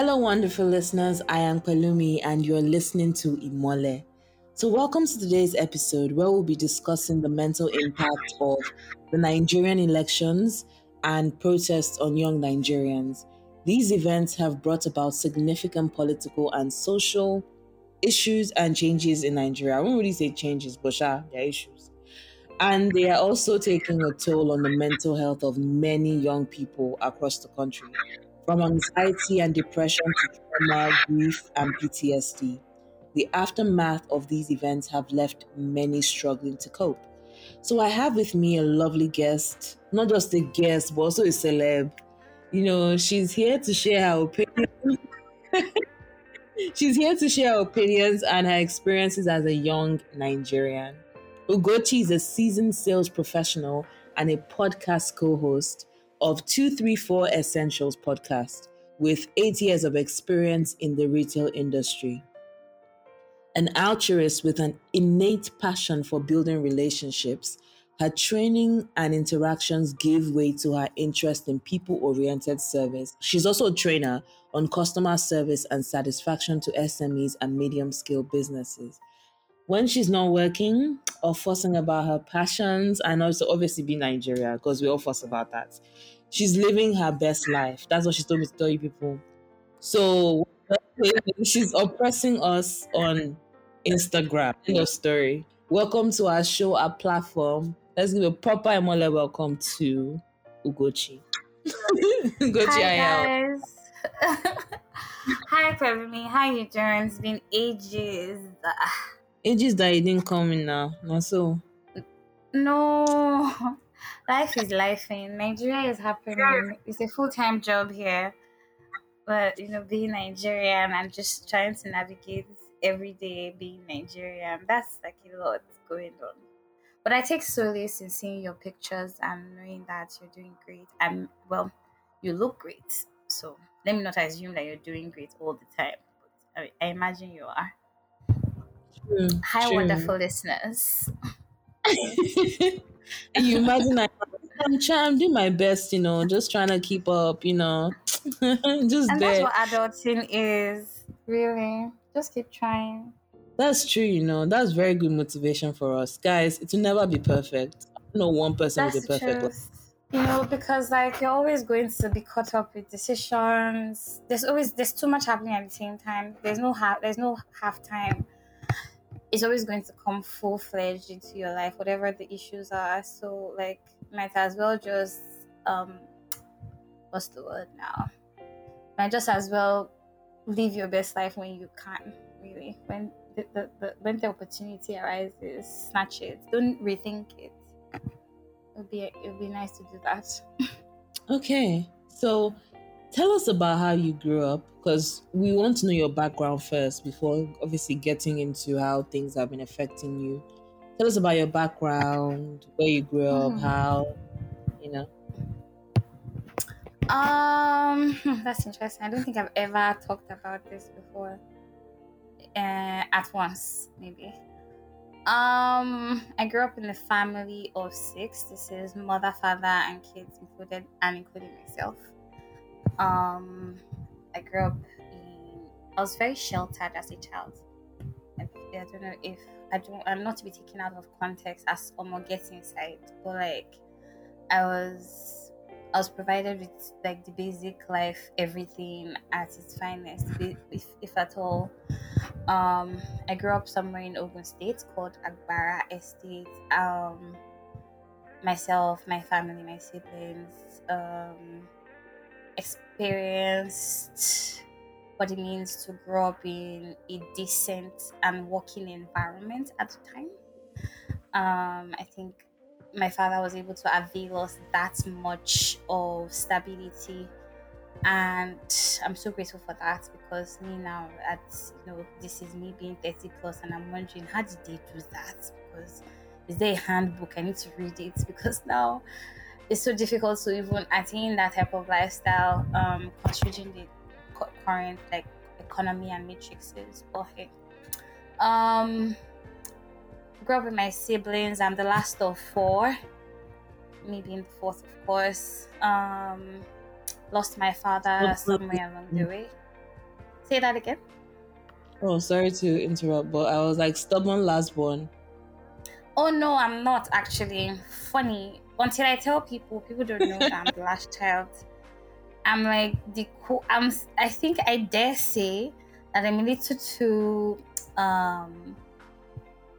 Hello, wonderful listeners. I am Pelumi, and you're listening to Imole. So, welcome to today's episode where we'll be discussing the mental impact of the Nigerian elections and protests on young Nigerians. These events have brought about significant political and social issues and changes in Nigeria. I won't really say changes, but sure, there are issues. And they are also taking a toll on the mental health of many young people across the country, from anxiety and depression to trauma, grief, and PTSD. The aftermath of these events have left many struggling to cope. So I have with me a lovely guest, not just a guest, but also a celeb. You know, she's here to share her opinions. she's here to share her opinions and her experiences as a young Nigerian. Ugochi is a seasoned sales professional and a podcast co-host of 234 Essentials podcast with eight years of experience in the retail industry an altruist with an innate passion for building relationships, her training and interactions gave way to her interest in people oriented service. She's also a trainer on customer service and satisfaction to SMEs and medium scale businesses. When she's not working or fussing about her passions, and also obviously be Nigeria, because we all fuss about that, she's living her best life. That's what she told me to tell you people. So she's oppressing us on Instagram. End of story. Welcome to our show, our platform. Let's give a proper Imole welcome to Ugochi. Ugochi Hi guys. Hi Pelumi, how you doing? It's been ages. Ages that you didn't come in now. Not so. No. Life is life in Nigeria is happening. It's a full time job here. But you know being nigerian and just trying to navigate every day being nigerian. That's like a lot going on. But i take solace in seeing your pictures and knowing that you're doing great. And well you look great. So let me not assume that you're doing great all the time. But i, I imagine you are. True, hi true. wonderful listeners you imagine I, I'm trying, I'm doing my best, you know, just trying to keep up, you know, just and there. that's what adulting is, really. Just keep trying. That's true, you know. That's very good motivation for us, guys. It will never be perfect. No one person that's will be perfect. You know, because like you're always going to be caught up with decisions. There's always there's too much happening at the same time. There's no half there's no half time it's always going to come full fledged into your life, whatever the issues are. So like might as well just um what's the word now? Might just as well live your best life when you can, really. When the, the, the when the opportunity arises, snatch it. Don't rethink it. It'll be it'll be nice to do that. okay. So tell us about how you grew up because we want to know your background first before obviously getting into how things have been affecting you. Tell us about your background where you grew up mm. how you know. Um that's interesting. I don't think i've ever talked about this before. Uh, at once maybe. Um i grew up in a family of six. This is mother father and kids included and including myself um, I grew up in. I was very sheltered as a child. I, I don't know if I don't. I'm not to be taken out of context as someone gets inside, but like I was. I was provided with like the basic life, everything at its finest, if, if at all. Um, I grew up somewhere in Ogun State called Agbara Estate. Um, myself, my family, my siblings, um, experienced what it means to grow up in a decent and working environment at the time. Um, I think my father was able to avail us that much of stability and i'm so grateful for that because me now at you know this is me being 30 plus and i'm wondering how did they do that because is there a handbook i need to read it because now it's so difficult to even attain that type of lifestyle um considering the current like economy and matrices Okay. um grew up with my siblings i'm the last of four maybe in the fourth of course um lost my father somewhere along the way Say that again. Oh, sorry to interrupt, but I was like stubborn last born. Oh no, I'm not actually. Funny. Until I tell people, people don't know that I'm the last child. I'm like the cool. I'm. I think I dare say that I'm a little too. Um,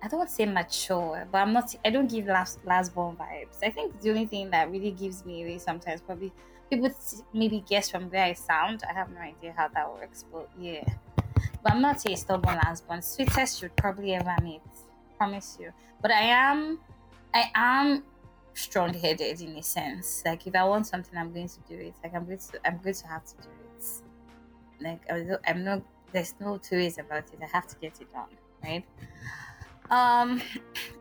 I don't want to say mature, but I'm not. I don't give last last born vibes. I think the only thing that really gives me away sometimes probably people maybe guess from where I sound. I have no idea how that works, but yeah. But I'm not a stubborn last born. Sweetest you'd probably ever meet. Promise you. But I am. I am strong headed in a sense. Like if I want something, I'm going to do it. Like I'm going to, I'm going to have to do it. Like I'm not. There's no two ways about it. I have to get it done, right? Um,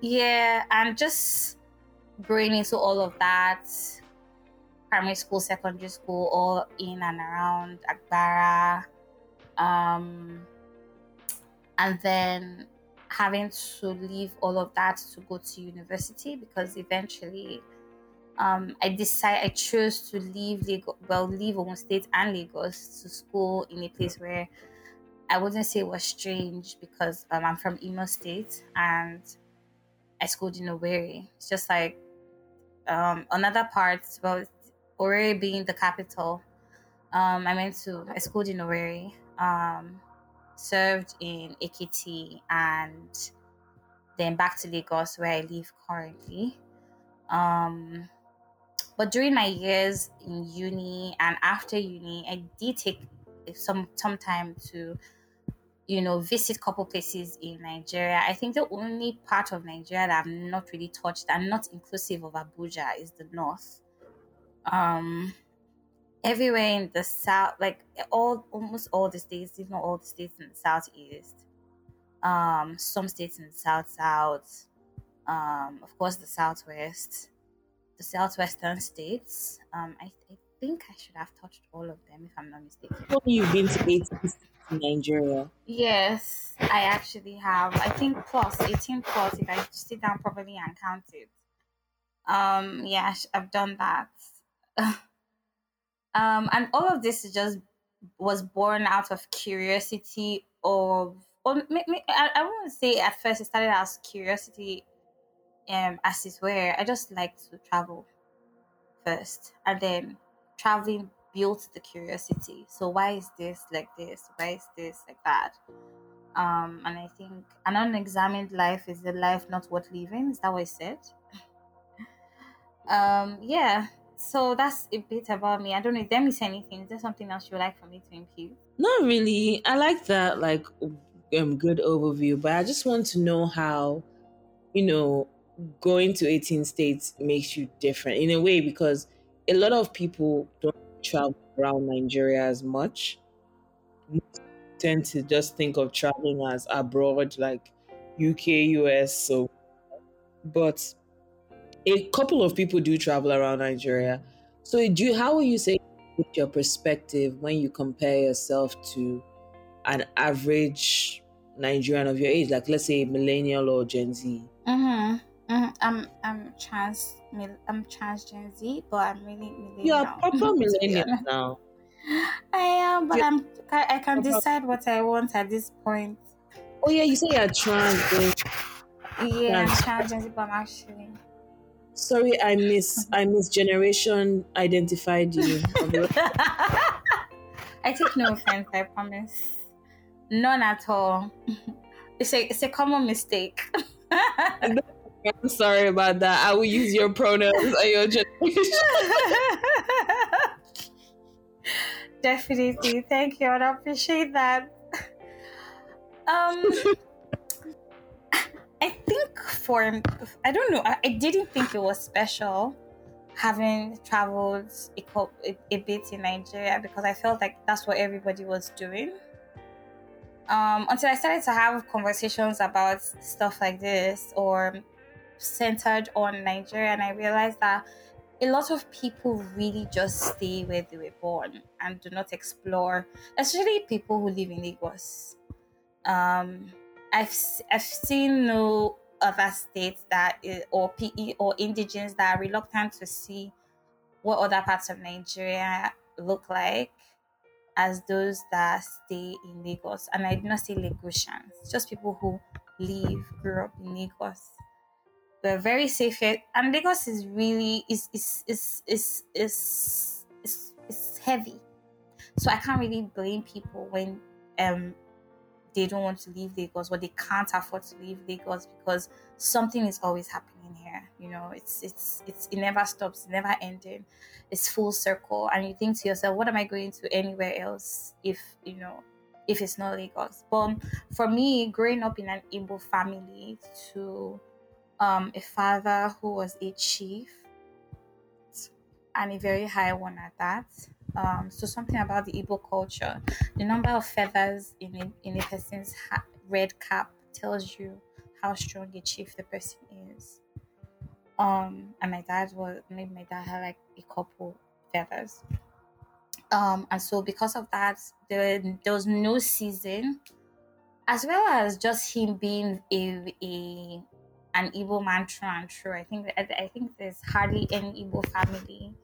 yeah, I'm just growing into all of that. Primary school, secondary school, all in and around Agbara. Um, and then having to leave all of that to go to university because eventually um, I decided I chose to leave Lagos, well, leave Ogun State and Lagos to school in a place where I wouldn't say it was strange because um, I'm from Imo State and I schooled in Owerri. It's just like um, another part, well, Owerri being the capital. Um, I went to I schooled in Owerri. Um, served in Ekiti and then back to Lagos where I live currently. Um, but during my years in uni and after uni, I did take some some time to, you know, visit a couple places in Nigeria. I think the only part of Nigeria that I've not really touched and not inclusive of Abuja is the north. Um, everywhere in the south, like all almost all the states, if not all the states in the southeast, um, some states in the south south, um, of course the southwest, the southwestern states. Um, I, I think I should have touched all of them if I'm not mistaken. You've been to 18 states in Nigeria. Yes, I actually have. I think plus 18 plus if I sit down properly and count it. Um, yeah, I've done that. um, and all of this is just was born out of curiosity of or maybe, I, I wouldn't say at first it started as curiosity um as it were. I just like to travel first and then traveling built the curiosity. So why is this like this? Why is this like that? Um and i think an unexamined life is a life not worth living. Is that what i said? Um yeah so that's a bit about me. I don't know if there is anything. Is there something else you would like for me to impute? Not really. I like that like um good overview, but I just want to know how, you know, going to 18 states makes you different in a way because a lot of people don't travel around Nigeria as much. Most tend to just think of traveling as abroad, like UK, US. So, but a couple of people do travel around Nigeria. So, do how would you say with your perspective when you compare yourself to an average Nigerian of your age, like let's say millennial or Gen Z? Mm-hmm. mm-hmm. I'm I'm trans I'm trans Gen Z, but I'm really millennial. You're a proper millennial now. I am, but I'm I can decide what I want at this point. Oh yeah, you say you're trans. Yeah, I'm trans Gen Z, but I'm actually Sorry, I miss I miss generation identified you. I take no offense, I promise. None at all. It's a it's a common mistake. I'm sorry about that. I will use your pronouns and your generation. Definitely. Thank you. I appreciate that. Um I think for I don't know. I, I didn't think it was special having traveled a, a, a, bit in Nigeria because I felt like that's what everybody was doing. Um, until I started to have conversations about stuff like this or centered on Nigeria, and I realized that a lot of people really just stay where they were born and do not explore, especially people who live in Lagos. Um, I've I've seen no other states that is, or PE or indigenous that are reluctant to see what other parts of Nigeria look like as those that stay in Lagos. And I do not say Lagosians, just people who live, grew up in Lagos. We're very safe here. And Lagos is really is is is is is is, is heavy. So I can't really blame people when um they don't want to leave Lagos or they can't afford to leave Lagos because something is always happening here. You know, it's it's it's it never stops, never ending. It's full circle, and you think to yourself, what am I going to anywhere else if you know if it's not Lagos? But for me, growing up in an Igbo family to um, a father who was a chief and a very high one at that um, so something about the Igbo culture. The number of feathers in a, in a person's ha- red cap tells you how strong a chief the person is. Um, and my dad was maybe my dad had like a couple feathers. Um, and so because of that, there, there was no season, as well as just him being a, a an Igbo man true and true. I think I, I think there's hardly any Igbo family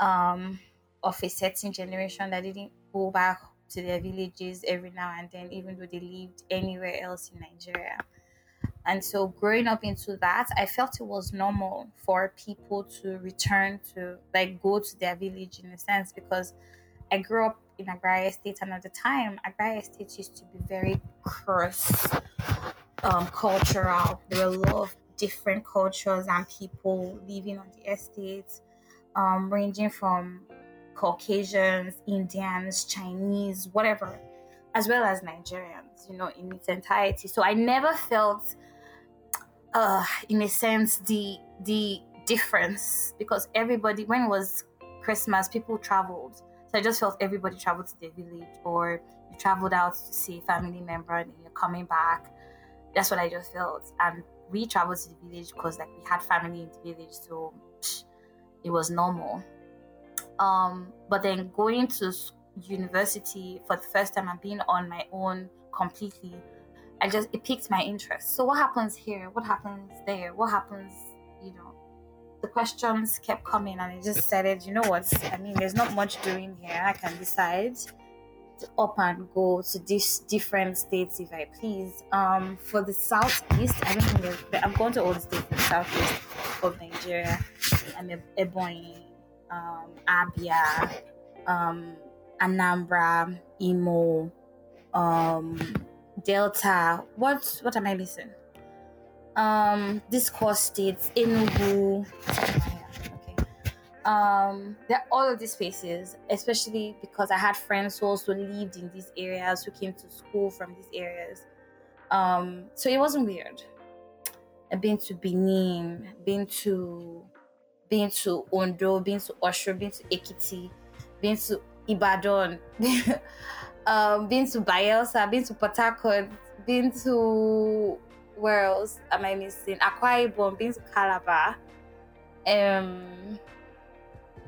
um of a certain generation that didn't go back to their villages every now and then, even though they lived anywhere else in Nigeria. And so, growing up into that, I felt it was normal for people to return to, like, go to their village in a sense, because I grew up in Agbara Estate, and at the time, Agbara Estate used to be very cross um, cultural. There were a lot of different cultures and people living on the estate, um, ranging from Caucasians, Indians, Chinese, whatever, as well as Nigerians, you know, in its entirety. So I never felt, uh, in a sense, the the difference because everybody, when it was Christmas, people traveled. So I just felt everybody traveled to their village, or you traveled out to see a family member and you're coming back. That's what I just felt. And we traveled to the village because like we had family in the village, so it was normal. Um, but then going to university for the first time and being on my own completely, I just it piqued my interest. So what happens here? What happens there? What happens? You know, the questions kept coming, and I just said, it. you know what? I mean, there's not much doing here. I can decide to up and go to these different states if I please. Um, for the southeast, I don't think I'm going to all the states in the southeast of Nigeria. I'm a, Ebonyi, um, Abia, um, Anambra, Imo, um, Delta. What what am I missing? Um, this core states, Enugu. Okay. Um, all of these places, especially because I had friends who also lived in these areas, who came to school from these areas. Um, so it wasn't weird. I've been to Benin, been to been to Ondo, been to Osho, been to Ekiti, been to Ibadan, um, been to Bayelsa, been to Port Harcourt, been to where else am I missing? Akwa Ibom, been to Calabar. Um,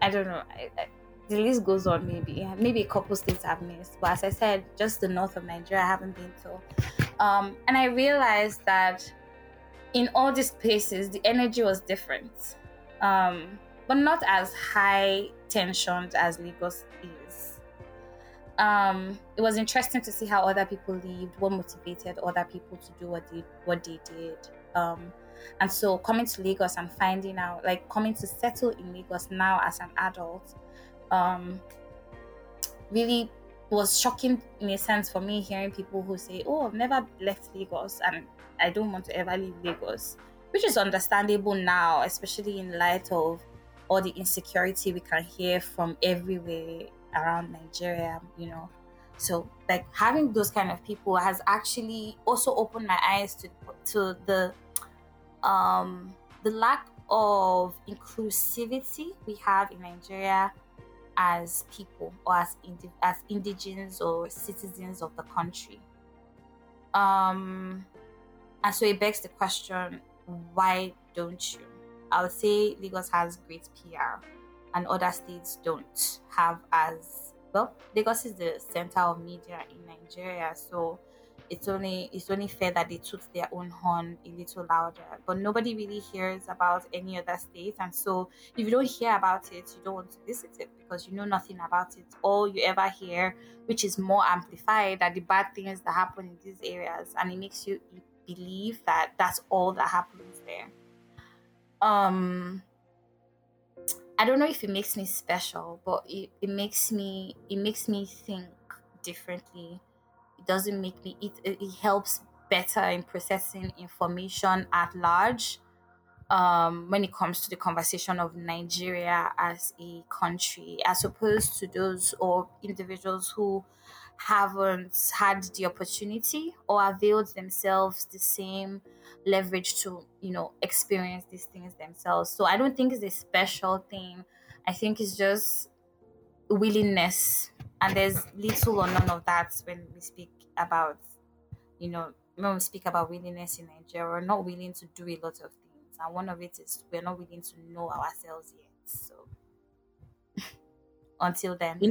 I don't know. I, I, the list goes on. Maybe maybe a couple states I've missed, but as I said, just the north of Nigeria I haven't been to. Um, and I realized that in all these places the energy was different um, but not as high tensioned as Lagos is. Um, it was interesting to see how other people lived, what motivated other people to do what they what they did. Um, and so coming to Lagos and finding out, like coming to settle in Lagos now as an adult, um, really was shocking in a sense for me hearing people who say, "Oh, I've never left Lagos and I don't want to ever leave Lagos." Which is understandable now, especially in light of all the insecurity we can hear from everywhere around Nigeria, you know. So like having those kind of people has actually also opened my eyes to to the um the lack of inclusivity we have in Nigeria as people or as indi- as indigenous or citizens of the country. Um and so it begs the question why don't you? I would say Lagos has great PR and other states don't have as well. Lagos is the center of media in Nigeria, so it's only it's only fair that they toot their own horn a little louder but nobody really hears about any other state and so if you don't hear about it you don't want to visit it because you know nothing about it all you ever hear which is more amplified are the bad things that happen in these areas and it makes you believe that that's all that happens there. Um i don't know if it makes me special but it, it makes me it makes me think differently. It doesn't make me it, it helps better in processing information at large um, when it comes to the conversation of Nigeria as a country, as opposed to those or individuals who haven't had the opportunity or availed themselves the same leverage to, you know, experience these things themselves. So I don't think it's a special thing. I think it's just willingness and there's little or none of that when we speak about you know when we speak about willingness in nigeria we're not willing to do a lot of things and one of it is we're not willing to know ourselves yet so until then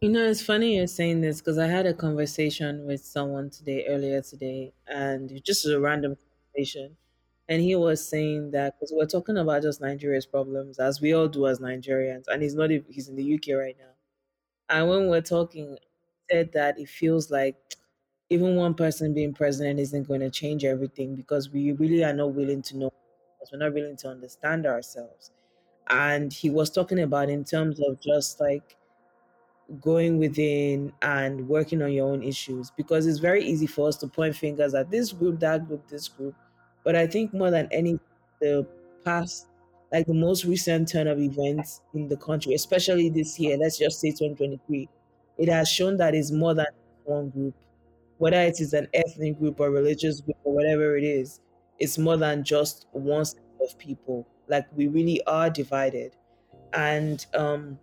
you know it's funny you're saying this because i had a conversation with someone today earlier today and just a random conversation and he was saying that because we're talking about just nigeria's problems as we all do as nigerians and he's not he's in the uk right now and when we're talking, said that it feels like even one person being president isn't going to change everything because we really are not willing to know, because we're not willing to understand ourselves. And he was talking about in terms of just like going within and working on your own issues because it's very easy for us to point fingers at this group, that group, this group. But I think more than any, the past like the most recent turn of events in the country, especially this year, let's just say 2023, it has shown that it's more than one group, whether it is an ethnic group or religious group or whatever it is, it's more than just one set of people. Like we really are divided. And um,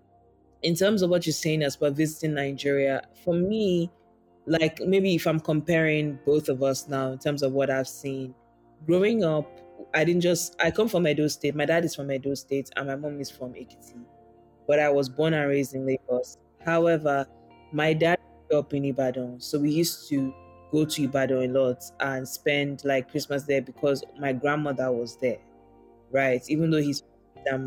in terms of what you're saying as for visiting Nigeria, for me, like maybe if I'm comparing both of us now in terms of what I've seen, growing up, I didn't just I come from Edo State. My dad is from Edo State and my mom is from Ekiti. But I was born and raised in Lagos. However, my dad grew up in Ibadan. So we used to go to Ibadan a lot and spend like Christmas there because my grandmother was there. Right. Even though he's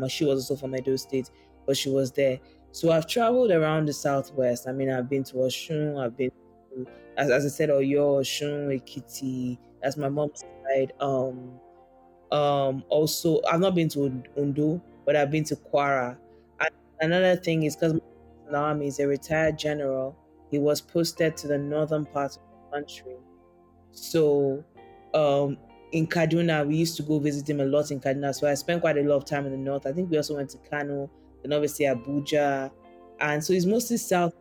she was also from Edo State, but she was there. So I've traveled around the southwest. I mean, I've been to Oshun, I've been to, as, as I said, Oyo, Oshun, Ekiti. That's my mom's side. Um, um, also, I've not been to Ondo, but I've been to Kwara. And another thing is because my army is a retired general, he was posted to the northern part of the country. So, um, in Kaduna, we used to go visit him a lot in Kaduna. So I spent quite a lot of time in the north. I think we also went to Kano, then obviously Abuja. And so it's mostly south.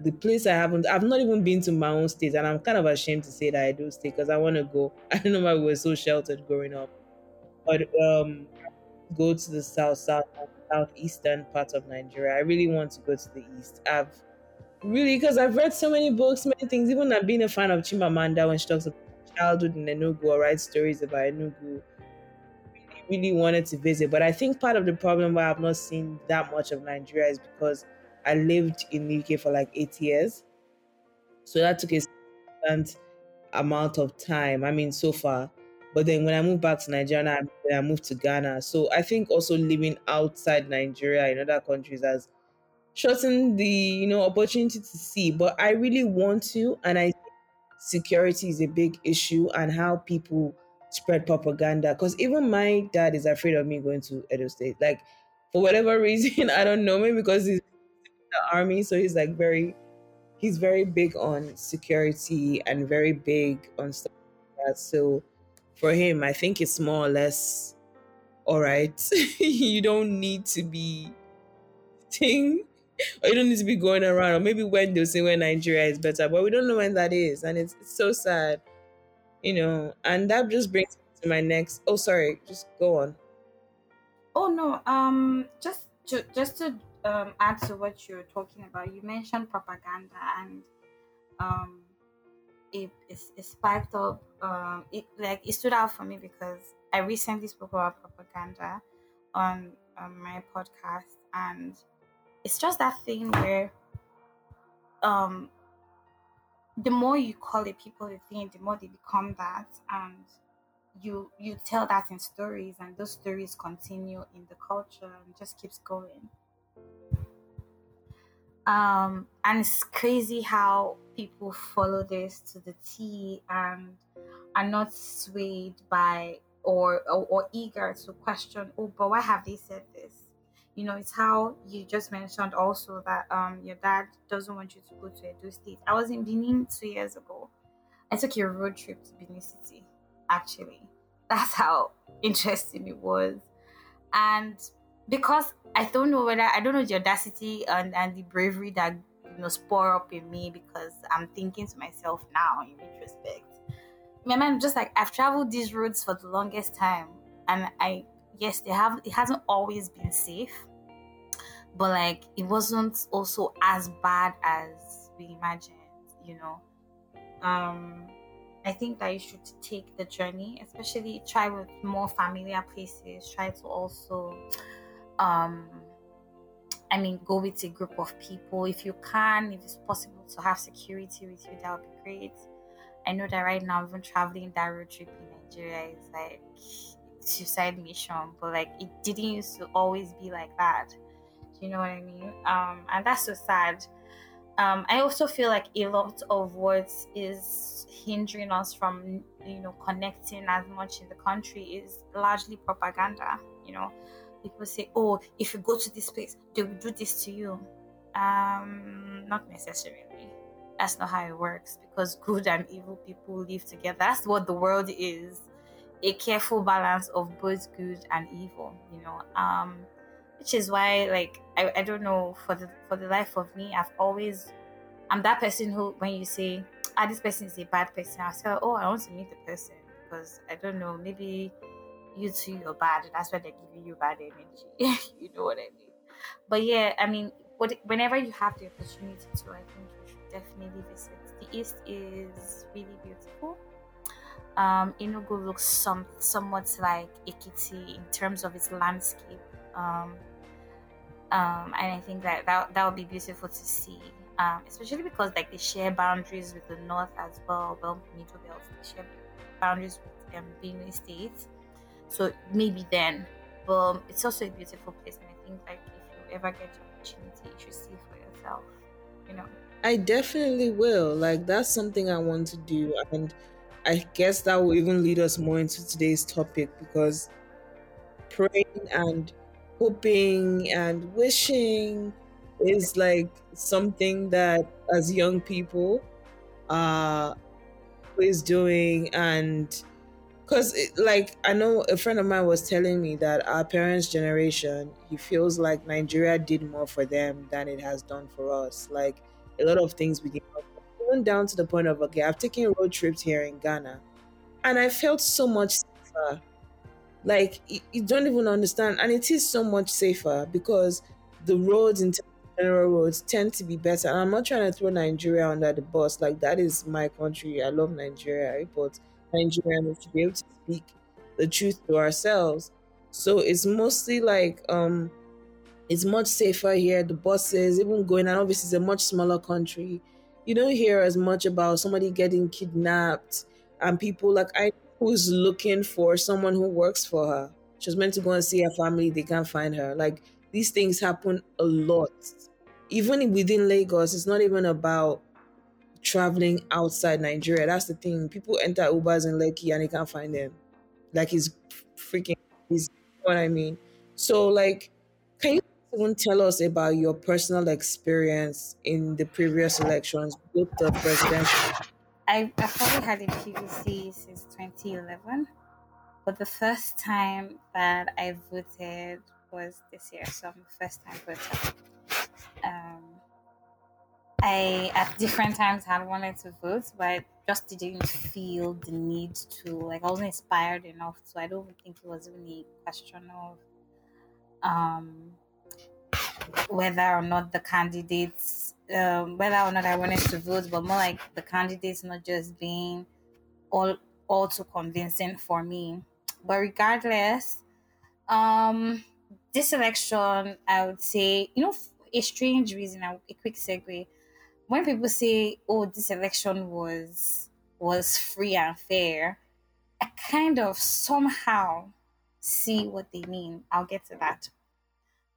The place I haven't, I've not even been to my own state, and I'm kind of ashamed to say that I do stay because I want to go. I don't know why we were so sheltered growing up but um, go to the south, south, southeastern part of Nigeria. I really want to go to the east. I've really because I've read so many books, many things. Even I've been a fan of Chimamanda when she talks about childhood in Enugu or writes stories about Enugu. Really, wanted to visit, but I think part of the problem why I've not seen that much of Nigeria is because I lived in the UK for like eight years, so that took a significant amount of time. I mean, so far but then when I moved back to Nigeria, I moved to Ghana. So I think also living outside Nigeria in other countries has shortened the you know opportunity to see. But I really want to, and I security is a big issue and how people spread propaganda. Because even my dad is afraid of me going to Edo State. Like for whatever reason, I don't know, maybe because he's in the army, so he's like very he's very big on security and very big on stuff like that. So for him, I think it's more or less all right. you don't need to be thing or you don't need to be going around or maybe when they'll say when Nigeria is better, but we don't know when that is. And it's, it's so sad, you know. And that just brings me to my next oh sorry, just go on. Oh no, um just to just to um add to what you're talking about, you mentioned propaganda and um it, it, it spiked up. Um, it like it stood out for me because I recently spoke about propaganda on, on my podcast, and it's just that thing where um the more you call it people a thing, the more they become that, and you you tell that in stories, and those stories continue in the culture and just keeps going. Um, and it's crazy how people follow this to the T and are not swayed by or, or, or eager to question, oh, but why have they said this? You know, it's how you just mentioned also that um your dad doesn't want you to go to Edo State. I was in Benin two years ago. I took a road trip to Benin City, actually. That's how interesting it was. And because I don't know whether I don't know the audacity and, and the bravery that you know spore up in me because I'm thinking to myself now in retrospect. My mind just like I've traveled these roads for the longest time and I yes they have it hasn't always been safe but like it wasn't also as bad as we imagined you know? Um i think that you should take the journey especially try with more familiar places. Try to also um i mean go with a group of people. If you can if it's possible to have security with you that would be great. I know that right now even traveling that road trip in nigeria is like suicide mission but like it didn't used to always be like that you know what i mean um and that's so sad um i also feel like a lot of what is hindering us from you know connecting as much in the country is largely propaganda you know people say, oh, if you go to this place, they will do this to you. Um, not necessarily. That's not how it works because good and evil people live together. That's what the world is a careful balance of both good and evil, you know. Um, which is why, like, I, I don't know for the for the life of me, I've always I'm that person who when you say, ah, this person is a bad person, I say, oh, I want to meet the person because I don't know, maybe you two you're bad that's why they're giving you bad energy you know what i mean? But yeah i mean what, whenever you have the opportunity to i think you should definitely visit. The east is really beautiful. Um Enugu looks some somewhat like Ekiti in terms of its landscape. Um um and I think that that, that would be beautiful to see um especially because like they share boundaries with the north as well well middle belt they share boundaries with um, Benue State so maybe then. But it's also a beautiful place, and I think like if you ever get the opportunity, you should see for yourself. You know. I definitely will. Like that's something I want to do, and I guess that will even lead us more into today's topic because praying and hoping and wishing is like something that as young people uh is doing. And because like i know a friend of mine was telling me that our parents generation he feels like nigeria did more for them than it has done for us. Like a lot of things we did even down to the point of okay i've taken road trips here in ghana and i felt so much safer like you, don't even understand and it is so much safer because the roads in general roads tend to be better and i'm not trying to throw nigeria under the bus like that is my country i love nigeria but Nigerians to be able to speak the truth to ourselves. So it's mostly like um it's much safer here. The buses, even going and obviously it's a much smaller country. You don't hear as much about somebody getting kidnapped and people like I who's looking for someone who works for her. She's meant to go and see her family, they can't find her. Like these things happen a lot. Even within Lagos, it's not even about traveling outside Nigeria. That's the thing. People enter Ubers in Lekki and they can't find them. Like he's freaking know what I mean. So like can you even tell us about your personal experience in the previous elections, both the presidential? I, I've probably had a PVC since 2011, but the first time that I voted was this year, so I'm the first time voter. Um, I at different times had wanted to vote, but I just didn't feel the need to. Like I wasn't inspired enough so I don't think it was really a question of um, whether or not the candidates, um, whether or not I wanted to vote, but more like the candidates not just being all all too convincing for me. But regardless, um, this election, I would say, you know, a strange reason, a quick segue when people say, "Oh, this election was was free and fair," I kind of somehow see what they mean. I'll get to that.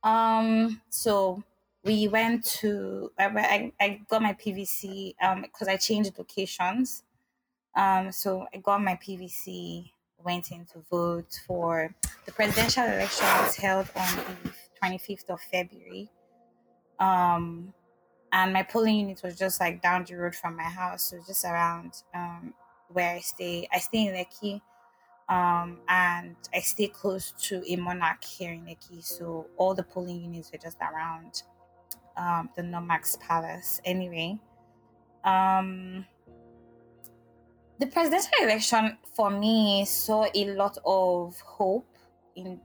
Um, so we went to I, I, got my PVC um because I changed locations. Um, so I got my PVC, went in to vote for the presidential election was held on the 25th of February. Um, and my polling unit was just like down the road from my house, so just around um where I stay. I stay in Lekki, um, and I stay close to a monarch here in Lekki, so all the polling units were just around um, the Nomax Palace. Anyway, um, the presidential election for me saw a lot of hope in,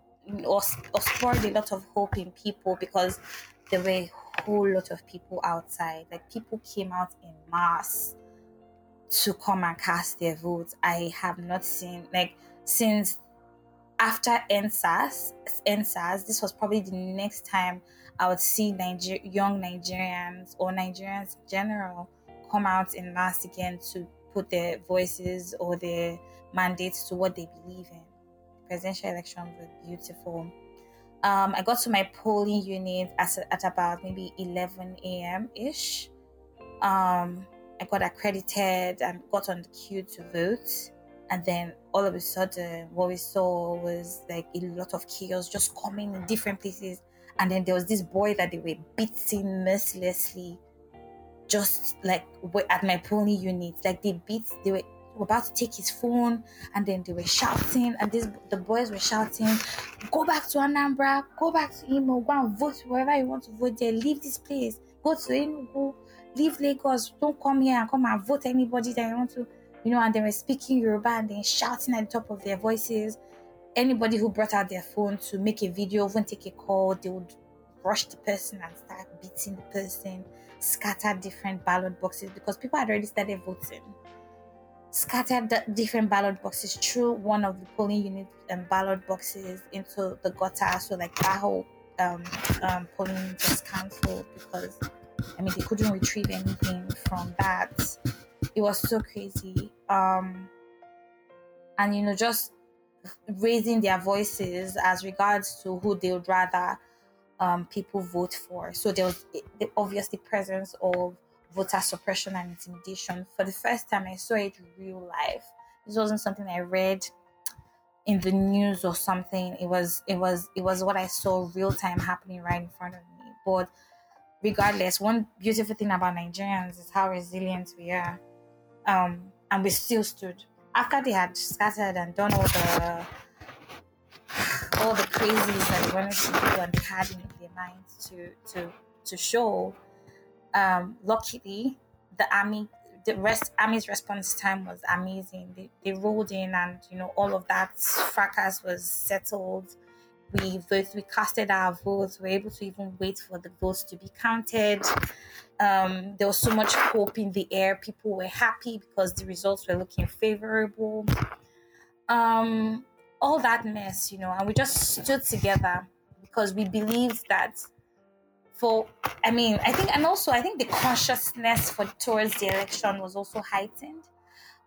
or, or spurred a lot of hope in people because there were a whole lot of people outside. Like people came out in mass to come and cast their votes. I have not seen like since after EndSARS, EndSARS, this was probably the next time I would see Niger- young Nigerians or Nigerians in general come out in mass again to put their voices or their mandates to what they believe in. presidential elections were beautiful. Um, I got to my polling unit at, at about maybe 11 a.m. ish. Um, I got accredited and got on the queue to vote. And then all of a sudden, what we saw was like a lot of chaos just coming in different places. And then there was this boy that they were beating mercilessly, just like at my pony unit. Like they beat, they were about to take his phone, and then they were shouting, and this the boys were shouting, "Go back to Anambra, go back to Imo, go and vote wherever you want to vote there. Leave this place, go to Enugu, leave Lagos. Don't come here and come and vote anybody that you want to." You know, and they were speaking Yoruba and then shouting at the top of their voices anybody who brought out their phone to make a video, even take a call, they would rush the person and start beating the person, scatter different ballot boxes because people had already started voting. Scattered the different ballot boxes through one of the polling unit and um, ballot boxes into the gutter. So like that whole um, um, polling just cancelled because I mean they couldn't retrieve anything from that. It was so crazy. Um, and you know just raising their voices as regards to who they would rather um, people vote for. So there was the obvious presence of voter suppression and intimidation. For the first time, I saw it real life. This wasn't something I read in the news or something. It was it was it was what I saw real time happening right in front of me. But regardless, one beautiful thing about Nigerians is how resilient we are. Um, and we still stood after they had scattered and done all the all the crazies that they wanted to do and they had in their minds to to to show, um, luckily the army the rest army's response time was amazing. They, they rolled in and you know all of that fracas was settled. We we casted our votes. We were able to even wait for the votes to be counted. Um, there was so much hope in the air. People were happy because the results were looking favorable. Um, all that mess, you know, and we just stood together because we believed that for I mean, I think and also I think the consciousness for towards the election was also heightened.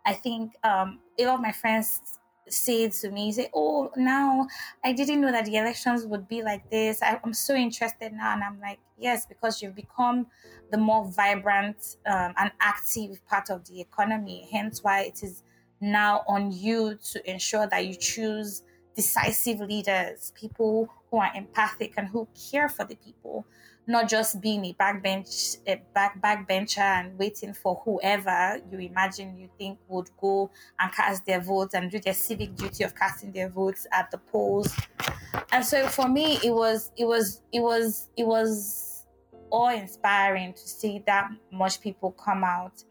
I think um, a lot of my friends say to me, say, "Oh, now I didn't know that the elections would be like this. I, am so interested now." And I'm like, "Yes, because you've become the more vibrant um, and active part of the economy. Hence, why it is now on you to ensure that you choose decisive leaders, people who are empathic and who care for the people." Not just being a backbench a back backbencher and waiting for whoever you imagine you think would go and cast their votes and do their civic duty of casting their votes at the polls. And so for me it was it was it was it was awe inspiring to see that much people come out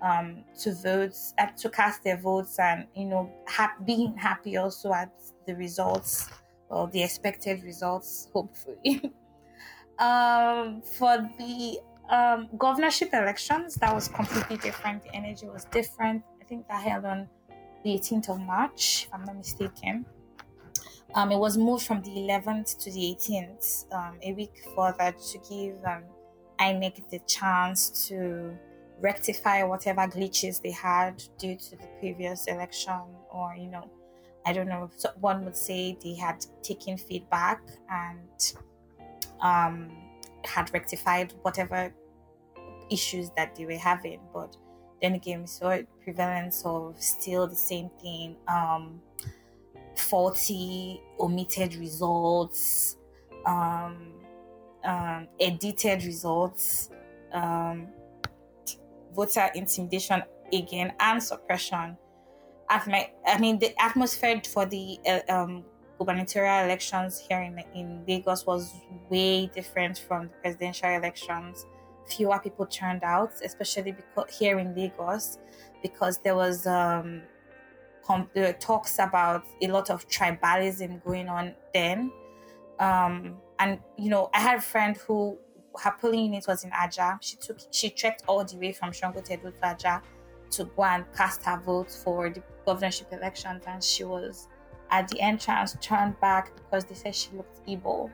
um, to vote uh, to cast their votes and you know ha- being happy also at the results or the expected results hopefully Um, for the um, governorship elections, that was completely different. The energy was different. I think that held on the 18th of March, if I'm not mistaken. Um, it was moved from the 11th to the 18th, um, a week further to give um, INEC the chance to rectify whatever glitches they had due to the previous election, or you know, I don't know. So one would say they had taken feedback and um, had rectified whatever issues that they were having, but then again, we saw prevalence of still the same thing. Um, faulty, omitted results, um, um, edited results, um, voter intimidation again, and suppression. I mean, the atmosphere for the uh, um, gubernatorial elections here in, in Lagos was way different from the presidential elections. Fewer people turned out, especially because here in Lagos, because there was um, com- uh, talks about a lot of tribalism going on then. Um, and you know, I had a friend who her polling unit was in Aja. She took she trekked all the way from Sangotedo to Aja to go and cast her vote for the governorship elections, and she was at the entrance turned back because they said she looked Igbo.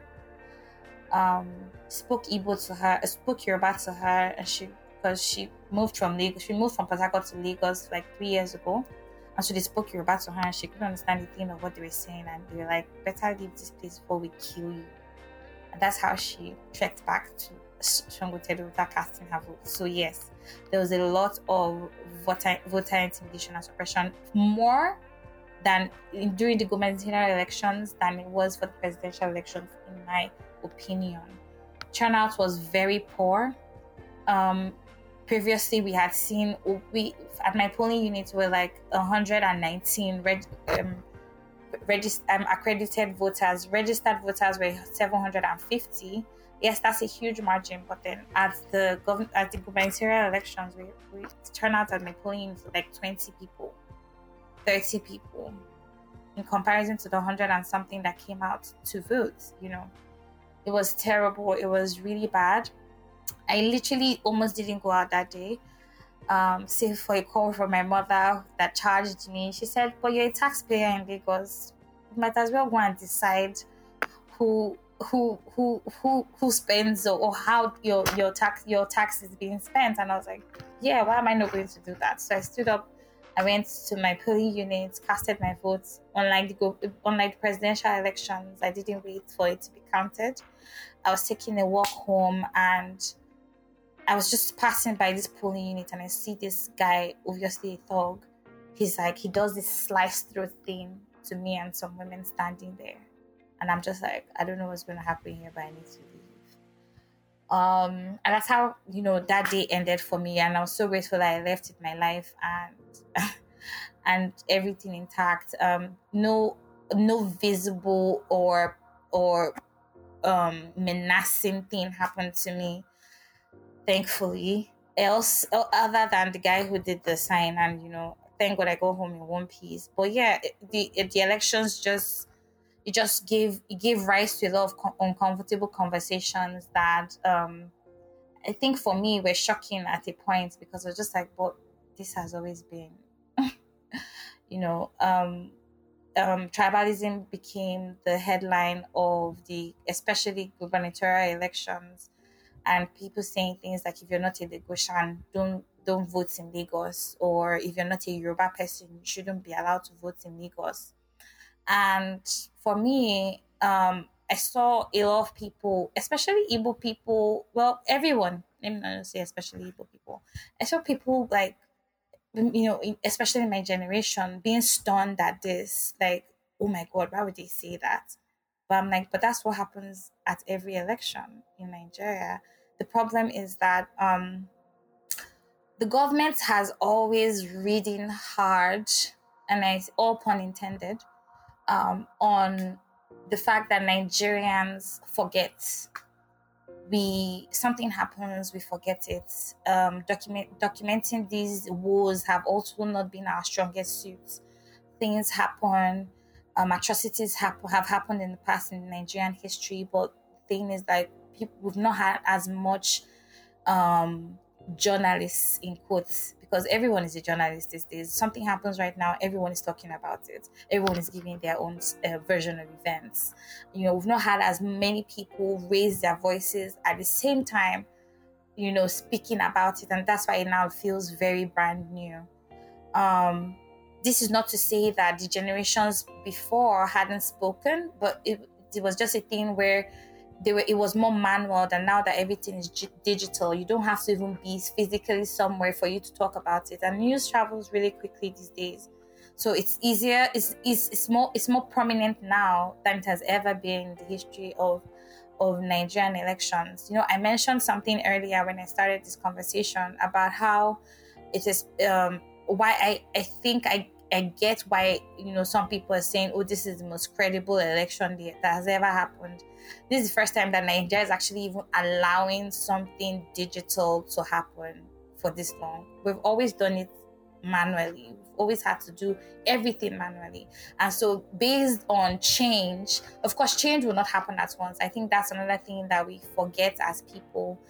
Um, spoke Igbo to her, spoke Yoruba to her, and she because she moved from Lagos. She moved from Port to Lagos like three years ago, and so they spoke Yoruba to her, and she couldn't understand a thing of what they were saying, and they were like, "Better leave this place before we kill you." And that's how she trekked back to Sangotedo without casting her vote. So yes, there was a lot of voter, voter intimidation and suppression, more than in, during the gubernatorial elections than it was for the presidential elections, in my opinion. Turnout was very poor. Um, previously, we had seen we at my polling unit were like 119 reg, um, regist- um, accredited voters. Registered voters were 750. Yes, that's a huge margin. But then at the gov- at the gubernatorial elections, we, we turnout at my polling like 20 people 30 people in comparison to the 100 and something that came out to vote you know. It was terrible. It was really bad. I literally almost didn't go out that day um save for a call from my mother that charged me. She said but you're a taxpayer in lagos. You might as well go and decide who who who who who spends or, or how your your tax your tax is being spent. And i was like yeah why am i not going to do that? So i stood up I went to my polling unit, casted my votes. Unlike the, unlike the presidential elections, I didn't wait for it to be counted. I was taking a walk home and I was just passing by this polling unit and I see this guy, obviously a thug. He's like, he does this slice throat thing to me and some women standing there. And I'm just like, I don't know what's going to happen here, but I need to. Um, and that's how, you know, that day ended for me. And I was so grateful that I left it my life and and everything intact. Um, no, no visible or or um, menacing thing happened to me. Thankfully, else other than the guy who did the sign, and you know, thank God I go home in one piece. But yeah, the the elections just it just gave it gave rise to a lot of uncomfortable conversations that um, I think for me were shocking at a point because I was just like, but this has always been you know, um, um, tribalism became the headline of the, especially gubernatorial elections, and people saying things like, "If you're not a Lagosian, don't don't vote in Lagos," or "If you're not a Yoruba person, you shouldn't be allowed to vote in Lagos." And for me, um, I saw a lot of people, especially Igbo people. Well, everyone. Let me not say especially Igbo people. I saw people like you know, especially in my generation, being stunned at this, like, oh my God, why would they say that? But I'm like, but that's what happens at every election in Nigeria. The problem is that um, the government has always ridden hard, and it's all pun intended, um, on the fact that Nigerians forget we something happens we forget it. Um document documenting these wars have also not been our strongest suits. Things happen um atrocities have, have happened in the past in nigerian history but the thing is that people we've not had as much um journalists in quotes because everyone is a journalist these days. Something happens right now, everyone is talking about it. Everyone is giving their own uh, version of events. You know, we've not had as many people raise their voices at the same time you know, speaking about it, and that's why it now feels very brand new. Um, this is not to say that the generations before hadn't spoken, but it, it was just a thing where they were, it was more manual than now that everything is g- digital. You don't have to even be physically somewhere for you to talk about it. And news travels really quickly these days. So it's easier, it's, it's, it's more it's more prominent now than it has ever been in the history of of Nigerian elections. You know, I mentioned something earlier when I started this conversation about how it is um, why I, I think I I get why you know some people are saying, "Oh, this is the most credible election that has ever happened." This is the first time that Nigeria is actually even allowing something digital to happen for this long. We've always done it manually. We've always had to do everything manually, and so based on change, of course, change will not happen at once. I think that's another thing that we forget as people.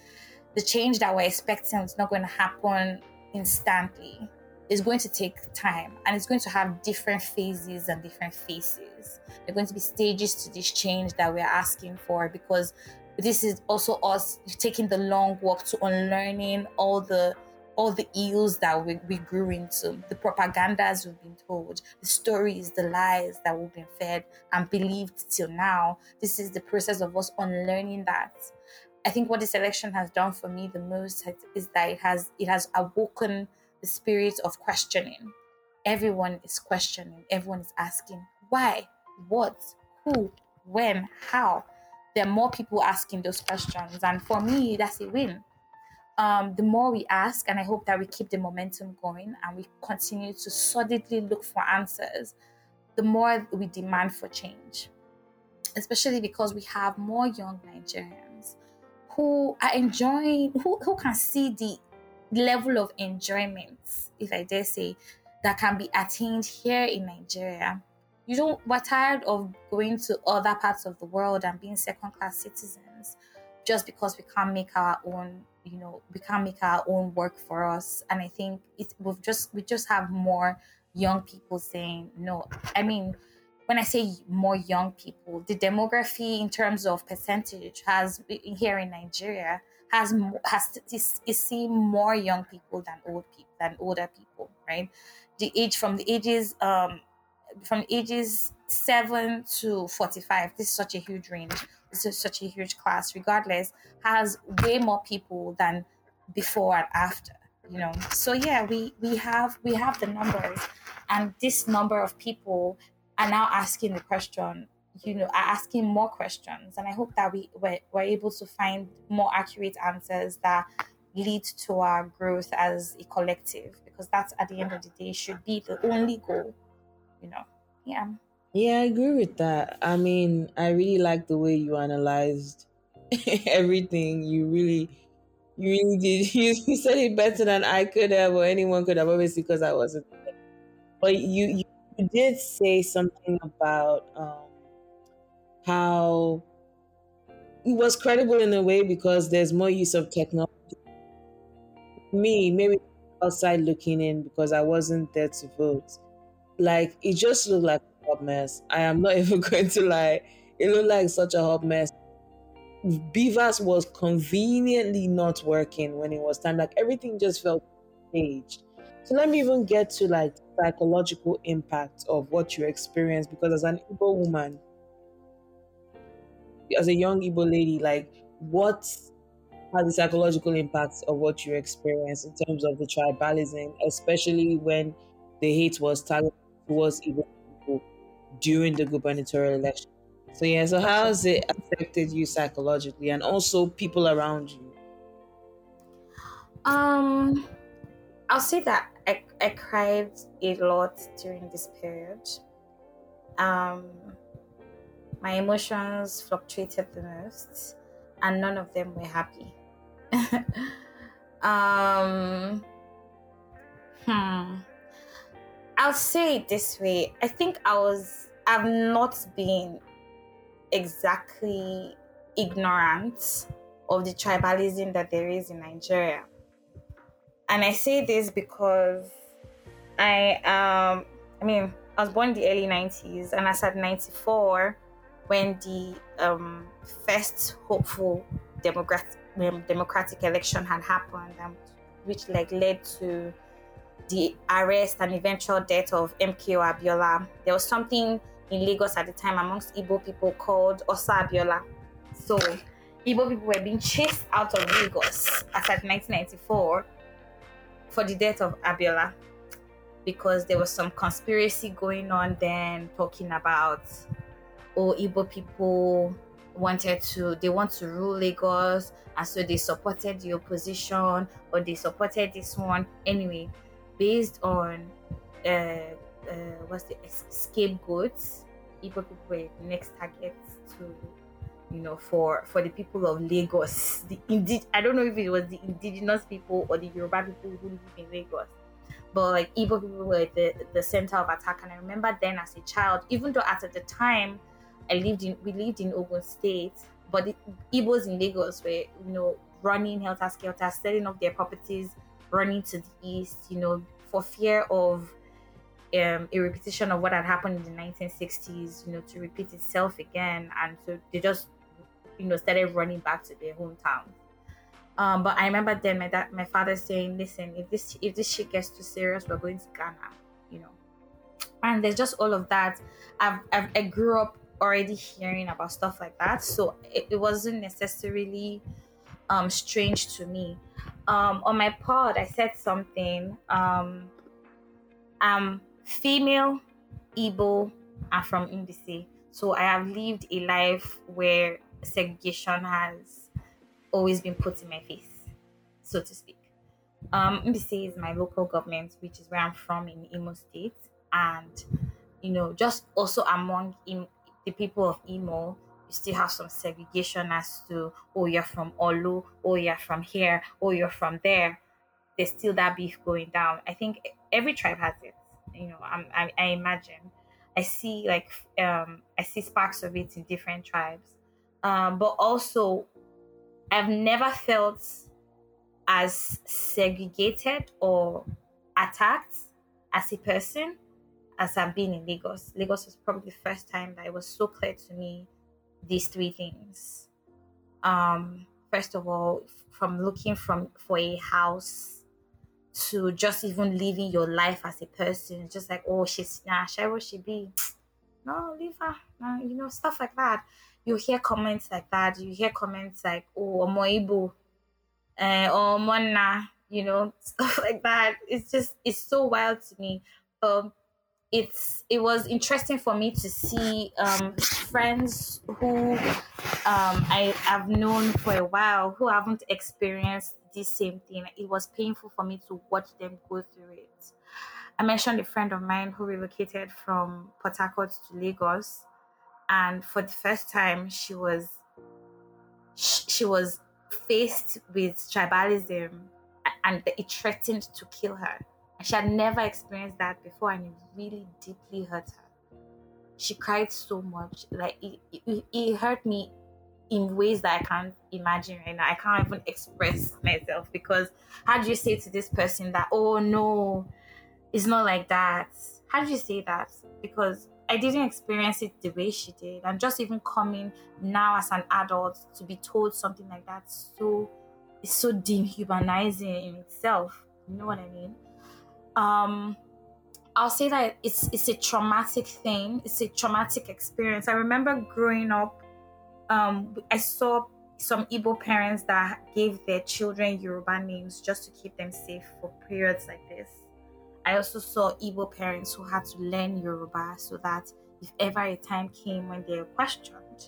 The change that we're expecting is not going to happen instantly is going to take time and it's going to have different phases and different faces. There are going to be stages to this change that we're asking for because this is also us taking the long walk to unlearning all the all the ills that we, we grew into, the propagandas we've been told, the stories, the lies that we've been fed and believed till now. This is the process of us unlearning that. I think what this election has done for me the most is that it has it has awoken spirit of questioning. Everyone is questioning, everyone is asking why, what, who, when, how. There are more people asking those questions. And for me, that's a win. Um, the more we ask, and I hope that we keep the momentum going and we continue to solidly look for answers, the more we demand for change. Especially because we have more young Nigerians who are enjoying, who, who can see the level of enjoyment, if I dare say, that can be attained here in Nigeria. You don't, we're tired of going to other parts of the world and being second class citizens just because we can't make our own, you know, we can't make our own work for us. And I think it, we've just, we just have more young people saying, no, I mean, when I say more young people, the demography in terms of percentage has here in Nigeria has has is, seeing more young people than old people than older people, right? The age from the ages um from ages seven to forty five. This is such a huge range. This is such a huge class. Regardless, has way more people than before and after. You know, so yeah, we we have we have the numbers, and this number of people are now asking the question you know, are asking more questions. And I hope that we were, were able to find more accurate answers that lead to our growth as a collective, because that's at the end of the day should be the only goal, you know. Yeah. Yeah, I agree with that. I mean, I really like the way you analyzed everything. You really, you really did. You, you said it better than I could have or anyone could have, obviously, because I wasn't. But you, you did say something about um, how it was credible in a way because there's more use of technology. Me, maybe outside looking in because I wasn't there to vote. Like it just looked like a hot mess. I am not even going to lie. It looked like such a hot mess. BVAS was conveniently not working when it was time. Like everything just felt staged. So let me even get to like psychological impact of what you experienced because as an Igbo woman, as a young Igbo lady, like what are the psychological impacts of what you experienced in terms of the tribalism, especially when the hate was targeted towards Igbo people during the gubernatorial election? So yeah, so how has it affected you psychologically and also people around you? Um, I'll say that I, I cried a lot during this period. Um, my emotions fluctuated the most, and none of them were happy. um, hmm. I'll say it this way. I think I was, I've not been exactly ignorant of the tribalism that there is in Nigeria. And I say this because I um I mean I was born in the early 90s and I said 94 when the um, first hopeful democratic um, democratic election had happened, and which like led to the arrest and eventual death of MKO Abiola. There was something in Lagos at the time amongst Igbo people called Oso Abiola. So Igbo people were being chased out of Lagos as at 1994 for the death of Abiola because there was some conspiracy going on then talking about oh Igbo people wanted to they want to rule Lagos and so they supported the opposition or they supported this one. Anyway based on uh, uh what's the scapegoats Igbo people were the next target to you know for for the people of Lagos. The indeed I don't know if it was the indigenous people or the Yoruba people who live in Lagos but like Igbo people were the, the center of attack. And I remember then as a child even though at the time I lived in we lived in Ogun State, but the Igbos in Lagos were you know running helter skelter, selling off their properties, running to the east, you know, for fear of um, a repetition of what had happened in the 1960s, you know, to repeat itself again, and so they just you know started running back to their hometown. Um, but I remember then my dad, my father saying, "Listen, if this if this shit gets too serious, we're going to Ghana," you know. And there's just all of that. I've, I've I grew up already hearing about stuff like that so it, it wasn't necessarily um, strange to me um, on my pod i said something um, i'm female Igbo and from Mbaise. So I have lived a life where segregation has always been put in my face, so to speak. Um, is my local government, which is where I'm from in Imo State. And, you know, just also among in, the people of Imo, you still have some segregation as to, oh, you're from Olu, oh, you're from here, oh, you're from there. There's still that beef going down. I think every tribe has it. You know, I'm, I, I imagine. I see like um, I see sparks of it in different tribes, um, but also I've never felt as segregated or attacked as a person as I've been in Lagos. Lagos was probably the first time that it was so clear to me these three things. Um, first of all, from looking from for a house to just even living your life as a person, just like oh she's nah, Cheryl she be, no leave her, nah, you know stuff like that. You hear comments like that. You hear comments like oh Omoibo, uh, or Mona, you know stuff like that. It's just it's so wild to me. Um, it's it was interesting for me to see um, friends who um, I have known for a while who haven't experienced this same thing. It was painful for me to watch them go through it. I mentioned a friend of mine who relocated from Port Harcourt to Lagos, and for the first time, she was she was faced with tribalism, and it threatened to kill her she had never experienced that before, and it really deeply hurt her. She cried so much, like it, it, it hurt me in ways that I can't imagine right now. I can't even express myself because how do you say to this person that, oh no, it's not like that? How do you say that? Because I didn't experience it the way she did. And just even coming now as an adult to be told something like that so it's so dehumanizing in itself. You know what I mean? Um I'll say that it's it's a traumatic thing. It's a traumatic experience. I remember growing up, um, I saw some Igbo parents that gave their children Yoruba names just to keep them safe for periods like this. I also saw Igbo parents who had to learn Yoruba so that if ever a time came when they were questioned,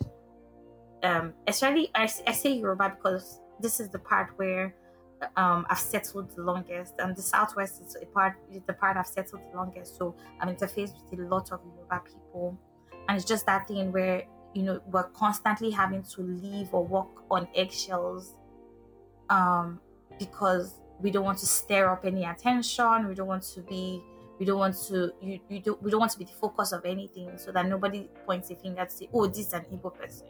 um, especially I, I say Yoruba because this is the part where um, I've settled the longest, and the Southwest is a part the part I've settled the longest. So I'm interfaced with a lot of Yoruba people, and it's just that thing where you know we're constantly having to leave or walk on eggshells, um, because we don't want to stir up any attention. We don't want to be. We don't want to. You, you don't. We don't want to be the focus of anything, so that nobody points a finger to say, "Oh, this is an Igbo person,"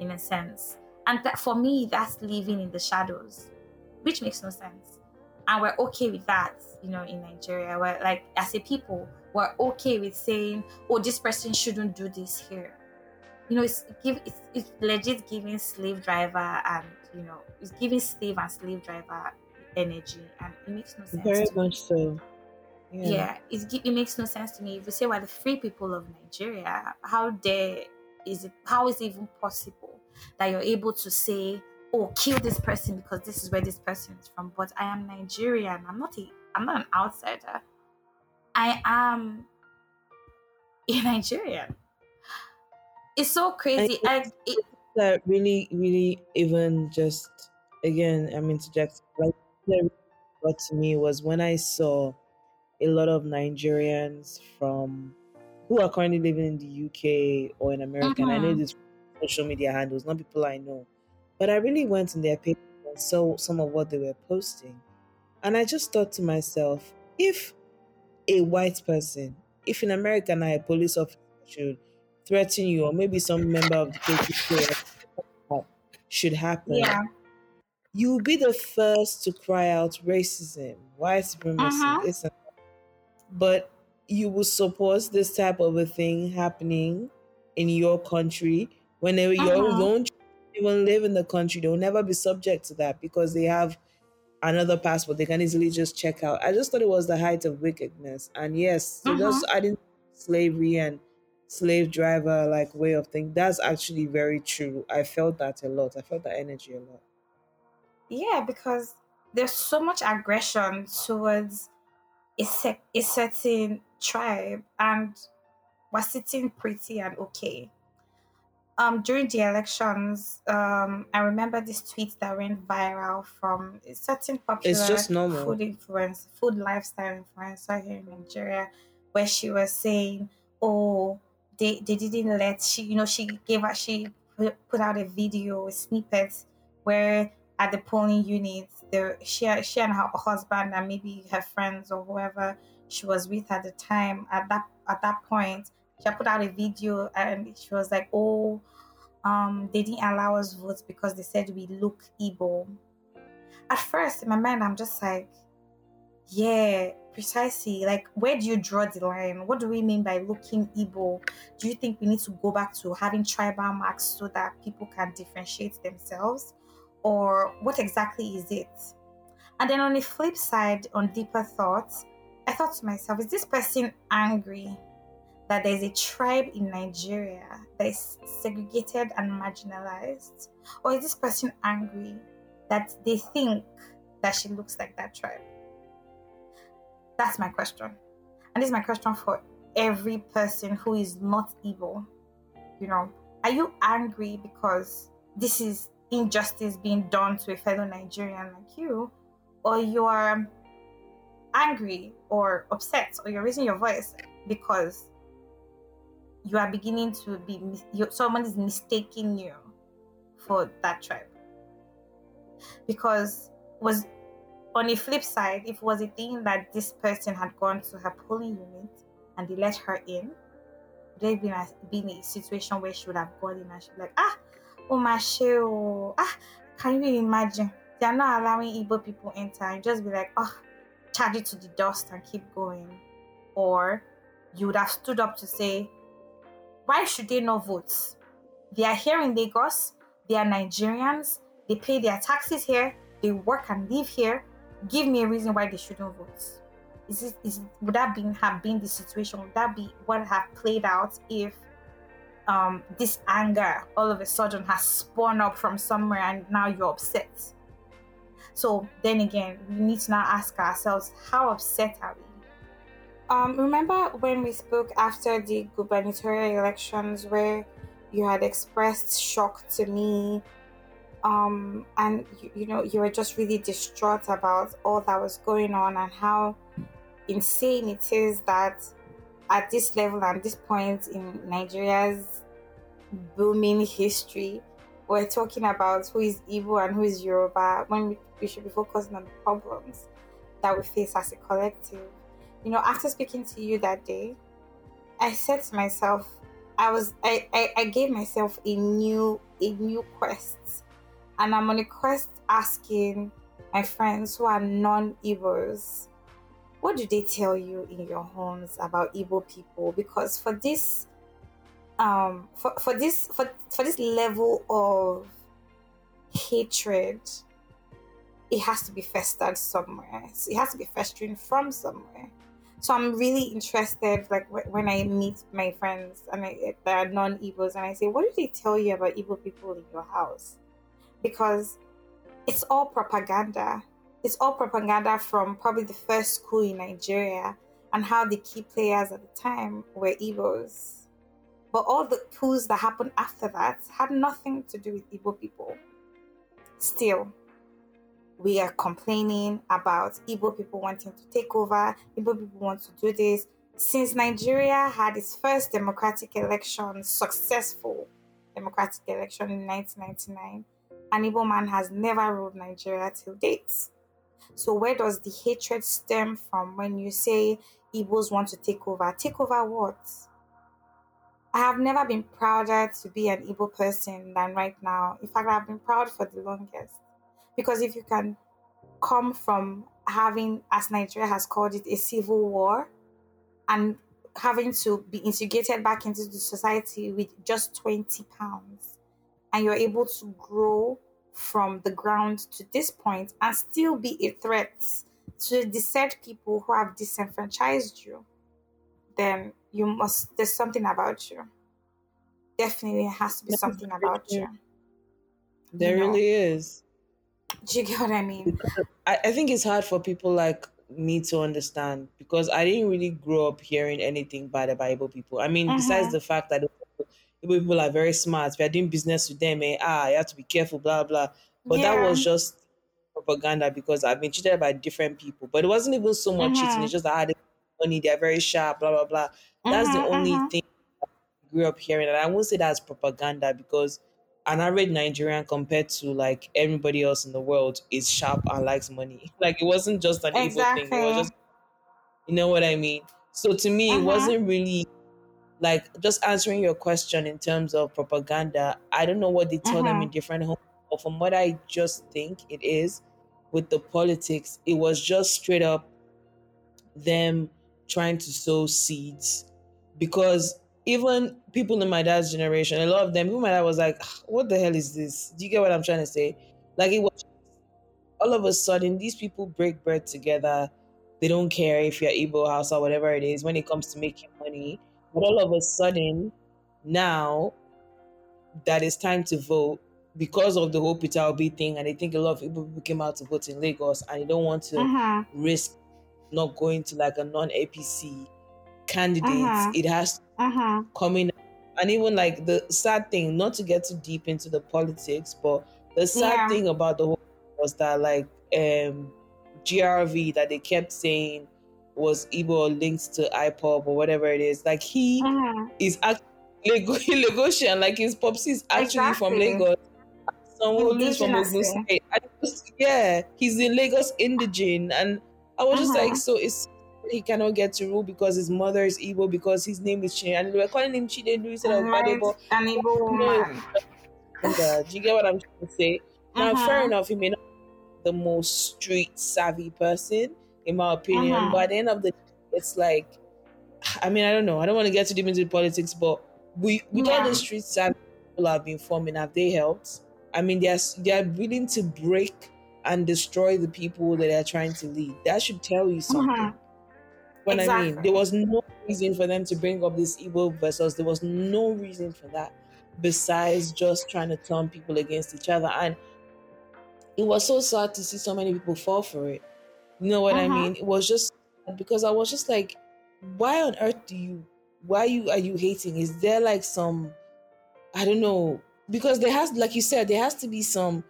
in a sense. And that, for me, that's living in the shadows which makes no sense. And we're okay with that, you know, in Nigeria. We're like, as a people, we're okay with saying, oh, this person shouldn't do this here. you know, it's give it's, it's legit giving slave driver and you know, it's giving slave and slave driver energy, and it makes no sense. Very much so. Yeah, Yeah. it's, it makes no sense to me. If you say we're the free people of Nigeria, how dare is it? How is it even possible that you're able to say, "Oh, kill this person because this is where this person is from"? But I am Nigerian. I'm not a. I'm not an outsider. I am a Nigerian. It's so crazy. I, it, that really, really even just again, I'm interjecting. Like got to me was when I saw a lot of Nigerians from who are currently living in the UK or in America. And I know Mhm. this social media handles, not people I know, but I really went on their page and saw some of what they were posting, and I just thought to myself, if a white person, if in America now a police officer should threaten you, or maybe some member of the KKK should happen, yeah. you'll be the first to cry out racism, white supremacy, uh-huh. this and that. But you will support this type of a thing happening in your country when they, your own children even live in the country. They'll never be subject to that because they have another passport. They can easily just check out. I just thought it was the height of wickedness. And yes, so uh-huh. just adding slavery and slave driver like way of thinking, that's actually very true. I felt that a lot. I felt that energy a lot. Yeah, because there's so much aggression towards a, sec- a certain tribe, and we're sitting pretty and okay. Um, during the elections, um, I remember this tweet that went viral from a certain popular It's just normal. food influence, food lifestyle influencer here in Nigeria, where she was saying, "Oh, they they didn't let she, you know, she gave her she put out a video, a snippet where at the polling unit, there she she and her husband and maybe her friends or whoever she was with at the time at that at that point, she put out a video and she was like, "Oh, um, they didn't allow us votes because they said we look Igbo." At first, in my mind, I'm just like, "Yeah, precisely. Like, where do you draw the line? What do we mean by looking Igbo? Do you think we need to go back to having tribal marks so that people can differentiate themselves?" or what exactly is it? And then on the flip side, on deeper thoughts, I thought to myself, is this person angry that there's a tribe in Nigeria that is segregated and marginalized? Or is this person angry that they think that she looks like that tribe? That's my question. And this is my question for every person who is not Igbo. You know, are you angry because this is injustice being done to a fellow Nigerian like you, or you are angry or upset, or you're raising your voice because you are beginning to be someone is mistaking you for that tribe. Because was on the flip side, if it was a thing that this person had gone to her polling unit and they let her in, there been a, been a situation where she would have gone in and she'd be like, ah, oh my show. Ah, can you imagine? They are not allowing Igbo people enter and just be like, oh, charge it to the dust and keep going. Or you would have stood up to say, why should they not vote? They are here in Lagos, they are Nigerians, they pay their taxes here, they work and live here. Give me a reason why they shouldn't vote. Is it, is it, would that been have been the situation? Would that be what have played out if um, this anger all of a sudden has spun up from somewhere and now you're upset. So then again, we need to now ask ourselves, how upset are we? Um, remember when we spoke after the gubernatorial elections where you had expressed shock to me um, and you, you know you were just really distraught about all that was going on and how insane it is that at this level and this point in Nigeria's booming history, we're talking about who is Igbo and who is Yoruba when we, we should be focusing on the problems that we face as a collective. You know, after speaking to you that day, I said to myself, I was I, I, I gave myself a new a new quest. And I'm on a quest asking my friends who are non-Igbos what do they tell you in your homes about Igbo people? Because for this um for, for this for, for this level of hatred it has to be festered somewhere so it has to be festering from somewhere so i'm really interested like when i meet my friends and I, are non-Igbos and i say what did they tell you about Igbo people in your house? Because it's all propaganda. It's all propaganda from probably the first coup in nigeria and how the key players at the time were Igbos. But all the coups that happened after that had nothing to do with Igbo people. Still, we are complaining about Igbo people wanting to take over, Igbo people want to do this. Since Nigeria had its first democratic election, successful democratic election in 1999, an Igbo man has never ruled Nigeria till date. So, where does the hatred stem from when you say Igbos want to take over? Take over what? I have never been prouder to be an Igbo person than right now. In fact, I've been proud for the longest. Because if you can come from having, as Nigeria has called it, a civil war and having to be integrated back into the society with just 20 pounds, and you're able to grow from the ground to this point and still be a threat to the said people who have disenfranchised you, then you must there's something about you. Definitely has to be something about you. There you know? really is do you get what i mean I, I think it's hard for people like me to understand because i didn't really grow up hearing anything bad about Igbo people i mean mm-hmm. besides the fact that Igbo people are very smart if you're doing business with them eh, ah you have to be careful blah blah but yeah. that was just propaganda because i've been treated by different people but it wasn't even so much mm-hmm. cheating it's just that i had money they're very sharp blah blah blah that's the mm-hmm, only mm-hmm. thing I grew up hearing. And I won't say that's propaganda because an average Nigerian compared to like everybody else in the world is sharp and likes money. Like it wasn't just an exactly. evil thing. It was just you know what I mean? So to me, it mm-hmm. wasn't really like just answering your question in terms of propaganda. I don't know what they tell them in different homes, but from what I just think it is with the politics, it was just straight up them trying to sow seeds because even people in my dad's generation, a lot of them, even my dad was like, ah, "What the hell is this?" Do you get what I'm trying to say? Like it was all of a sudden these people break bread together. They don't care if you're Igbo house or whatever it is when it comes to making money. But all of a sudden, now that it's time to vote, because of the whole Peter Obi thing, and I think a lot of people came out to vote in Lagos, and they don't want to uh-huh. risk not going to like a non-APC candidates, uh-huh. it has uh-huh. coming and even like the sad thing, not to get too deep into the politics, but the sad yeah. thing about the whole was that like um GRV that they kept saying was Igbo linked to IPOB or whatever it is. Like he uh-huh. is actually Lagosian, like his popsy is actually exactly. from Lagos. Someone who's from Ogun State. yeah, he's in Lagos indigene, and I was just uh-huh. like, so it's he cannot get to rule because his mother is Igbo because his name is Chine. And were calling him Chinedu instead of Gbadebo. An evil. And, uh, do you get what I'm trying to say? Now, uh-huh. fair enough, he may not be the most street savvy person, in my opinion, uh-huh. but at the end of the day, it's like, I mean, I don't know. I don't want to get too deep into politics, but we with yeah. all the street savvy people have been forming, have they helped? I mean, they're they're willing to break and destroy the people that they're trying to lead. That should tell you something. Uh-huh. What exactly. I mean, there was no reason for them to bring up this Igbo versus. There was no reason for that besides just trying to turn people against each other. And it was so sad to see so many people fall for it. You know what uh-huh. I mean? It was just because I was just like, why on earth do you why you are you hating? Is there like some I don't know because there has like you said there has to be some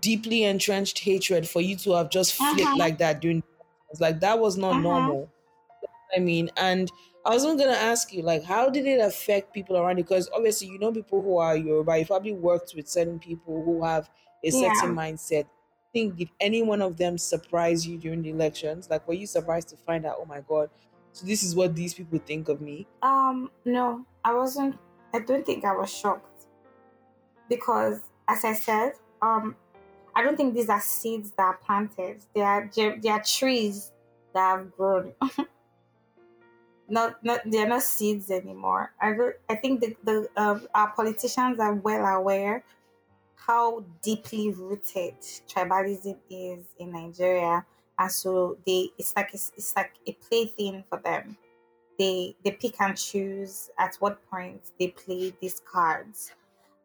deeply entrenched hatred for you to have just flipped uh-huh. like that during it's like that was not uh-huh. normal I mean, and I was even gonna ask you, like, how did it affect people around you? Because obviously, you know, people who are Yoruba, you probably worked with certain people who have a certain yeah. mindset. I think did any one of them surprise you during the elections? Like, were you surprised to find out, oh my god, so this is what these people think of me? Um, no, I wasn't. I don't think I was shocked because, as I said, um, I don't think these are seeds that are planted. They are they are trees that have grown. not not they're not seeds anymore. I re- I think the the um, our politicians are well aware how deeply rooted tribalism is in Nigeria, and so they it's like it's, it's like a plaything for them. They they pick and choose at what point they play these cards.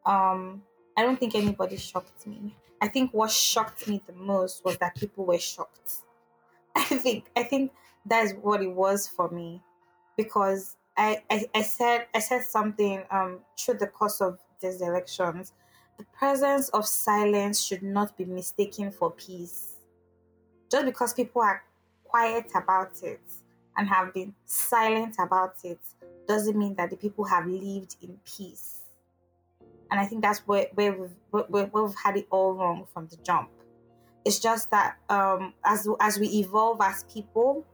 Um, I don't think anybody shocked me. I think what shocked me the most was that people were shocked. I think I think that's what it was for me because I, I, I said I said something um through the course of these elections. The presence of silence should not be mistaken for peace. Just because people are quiet about it and have been silent about it doesn't mean that the people have lived in peace. And I think that's where, where, we've, where, where we've had it all wrong from the jump. It's just that um, as as we evolve as people,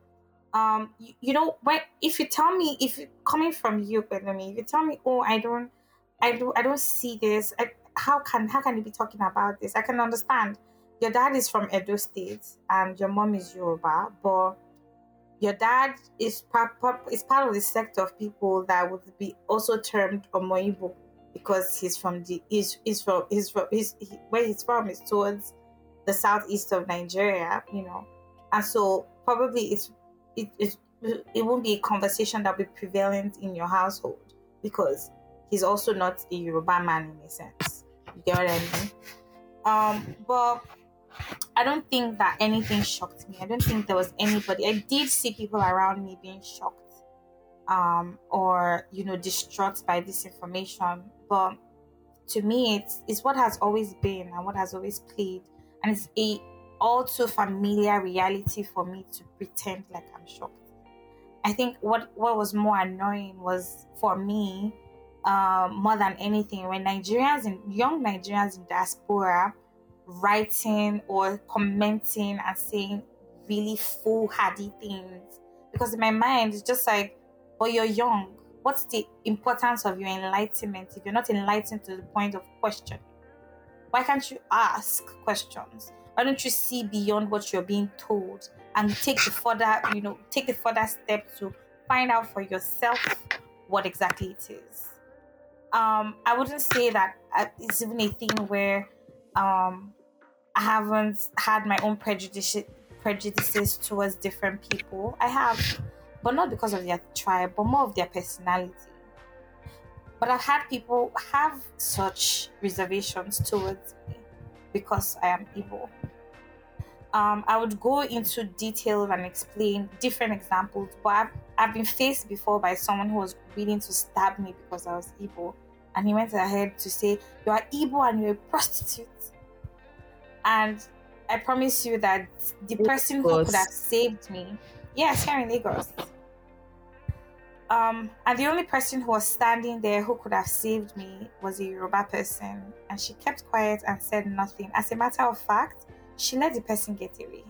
um, you, you know, when if you tell me if coming from you, Benjamin, if you tell me, oh, I don't, I do, I don't see this. I, how can how can you be talking about this? I can understand. Your dad is from Edo State and your mom is Yoruba, but your dad is part, is part of the sect of people that would be also termed Omoibo because he's from the he's, he's from he's from he's, he, where he's from is towards the southeast of Nigeria, you know, and so probably it's it, it, it won't be a conversation that will be prevalent in your household because he's also not a Yoruba man in a sense. You get what I mean? Um, but I don't think that anything shocked me. I don't think there was anybody. I did see people around me being shocked um, or, you know, distraught by this information. But to me, it's, it's what has always been and what has always played. And it's a all too familiar reality for me to pretend like I'm shocked. I think what what was more annoying was for me, um, more than anything, when Nigerians and young Nigerians in diaspora writing or commenting and saying really foolhardy things. Because in my mind, it's just like, but you're young. What's the importance of your enlightenment if you're not enlightened to the point of questioning? Why can't you ask questions? Why don't you see beyond what you're being told and take the further you know take the further step to find out for yourself what exactly it is? Um i wouldn't say that uh, it's even a thing where um i haven't had my own prejudices prejudices towards different people. I have but not because of their tribe but more of their personality. But i've had people have such reservations towards me because I am Igbo. Um, I would go into detail and explain different examples, but I've, I've been faced before by someone who was willing to stab me because I was Igbo. And he went ahead to say, You are Igbo and you're a prostitute. And I promise you that the person who could have saved me, yes, here in Lagos, um, and the only person who was standing there who could have saved me was a Yoruba person, and she kept quiet and said nothing. As a matter of fact, she let the person get away.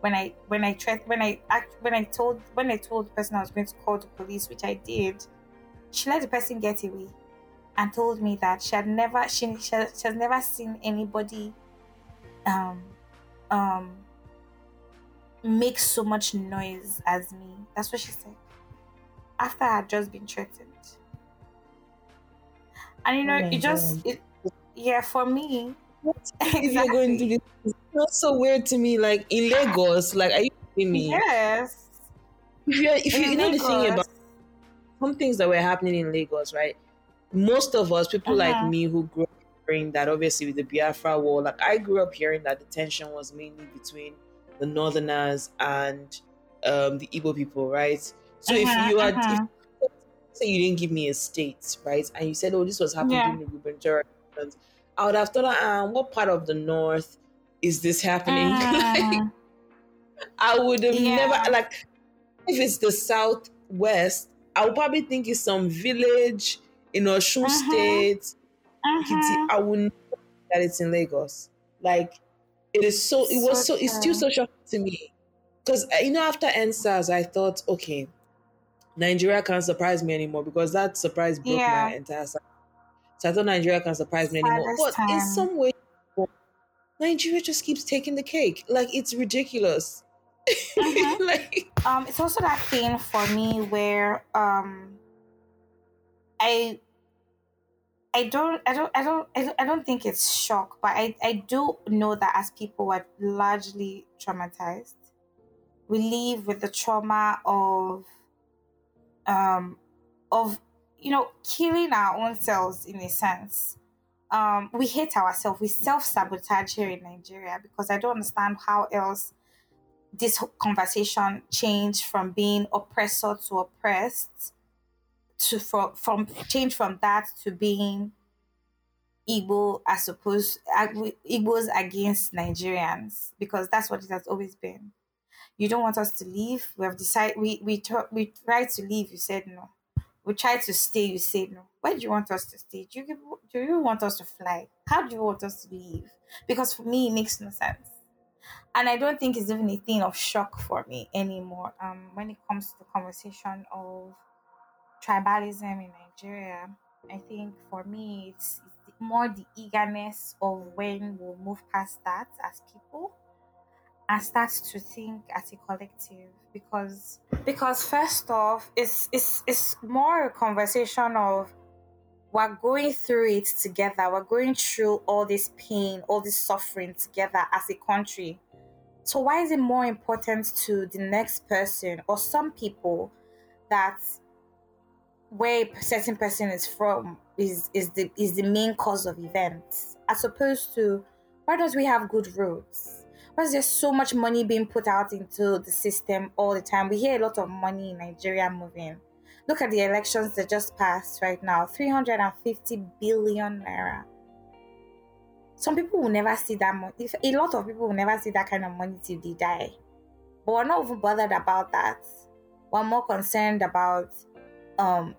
When I when I tried when I act when I told when I told the person I was going to call the police, which I did, she let the person get away, and told me that she had never she she, she has never seen anybody, um, um, make so much noise as me. That's what she said after I had just been threatened. And you know, oh it just it, yeah, for me. Exactly. If you're going to this, it's not so weird to me. Like in Lagos, like are you kidding me? Yes. If you if you, you know the thing about some things that were happening in Lagos, right? Most of us, people uh-huh. like me who grew up hearing that obviously with the Biafra war, like I grew up hearing that the tension was mainly between the Northerners and um, the Igbo people, right? So uh-huh, if you are, uh-huh. if, say you didn't give me a state, right, and you said, "Oh, this was happening yeah. in the gubernatorial," I would have thought, um, what part of the north is this happening? Uh, I would have yeah. never like if it's the southwest, I would probably think it's some village in Osun uh-huh. State. Uh-huh. I wouldn't that it's in Lagos. Like it is so. It was so. so it's still so shocking to me because uh, you know after EndSARS, I thought, okay, Nigeria can't surprise me anymore because that surprise broke yeah. my entire side. So I thought Nigeria can't surprise me anymore. But time. in some way, Nigeria just keeps taking the cake. Like it's ridiculous. Mhm. like, um it's also that thing for me where um i i don't i don't i don't i don't, I don't think it's shock but i i do know that as people we're largely traumatized we live with the trauma of um of you know killing our own selves in a sense um we hate ourselves we self-sabotage here in nigeria because i don't understand how else this conversation changed from being oppressor to oppressed to from, from change from that to being Igbo as opposed Igbos against Nigerians because that's what it has always been. You don't want us to leave. We have decided we we we tried to leave. You said no. We try to stay. You say, no. Where do you want us to stay? Do you give, do you want us to fly? How do you want us to leave? Because for me, it makes no sense and I don't think it's even a thing of shock for me anymore. Um, when it comes to the conversation of tribalism in Nigeria, I think for me it's, it's more the eagerness of when we'll move past that as people and start to think as a collective because because first off it's it's it's more a conversation of we're going through it together we're going through all this pain all this suffering together as a country so why is it more important to the next person or some people that where a certain person is from is is the is the main cause of events as opposed to why don't we have good roads? Why is there so much money being put out into the system all the time? We hear a lot of money in Nigeria moving. Look at the elections that just passed right now 350 billion naira some people will never see that money. A lot of people will never see that kind of money till they die. But we're not even bothered about that. We're more concerned about, um,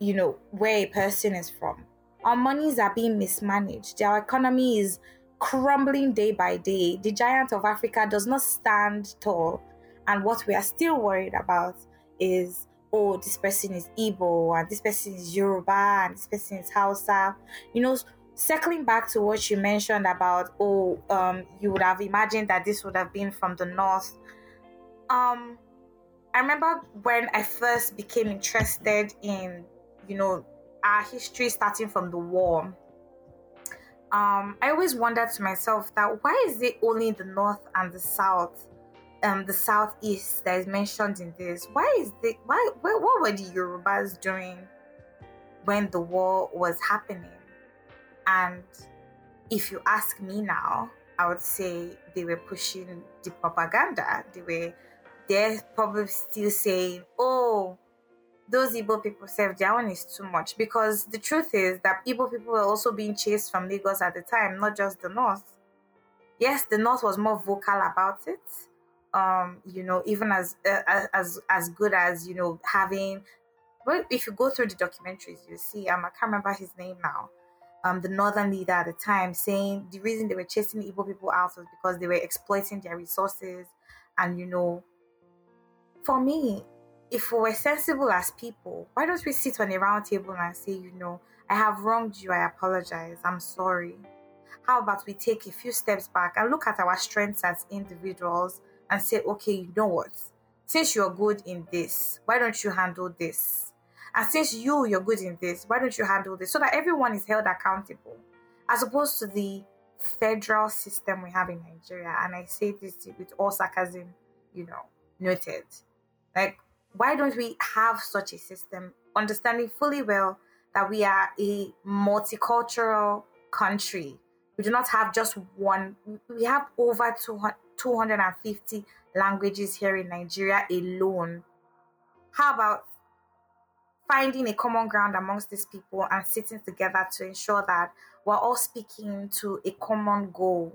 you know, where a person is from. Our monies are being mismanaged. Our economy is crumbling day by day. The giant of Africa does not stand tall. And what we are still worried about is, oh, this person is Igbo, and this person is Yoruba, and this person is Hausa. You know, circling back to what you mentioned about oh um you would have imagined that this would have been from the north um i remember when i first became interested in you know our history starting from the war um i always wondered to myself that why is it only the north and the south um the southeast that is mentioned in this why is the why, why what were the yorubas doing when the war was happening and if you ask me now, I would say they were pushing the propaganda. They were they're probably still saying, oh, those Igbo people say their one is too much. Because the truth is that Igbo people were also being chased from Lagos at the time, not just the North. Yes, the North was more vocal about it. Um, you know, even as uh, as as good as you know having. Well, if you go through the documentaries, you see. Um, I can't remember his name now um, the northern leader at the time, saying the reason they were chasing Igbo people out was because they were exploiting their resources. And, you know, for me, if we were sensible as people, why don't we sit on a round table and say, you know, I have wronged you, I apologize, I'm sorry. How about we take a few steps back and look at our strengths as individuals and say, okay, you know what? Since you're good in this, why don't you handle this? And since you, you're good in this, why don't you handle this? So that everyone is held accountable, as opposed to the federal system we have in Nigeria. And I say this with all sarcasm, you know, noted. Like, why don't we have such a system, understanding fully well that we are a multicultural country? We do not have just one, we have over 250 languages here in Nigeria alone. How about finding a common ground amongst these people and sitting together to ensure that we're all speaking to a common goal.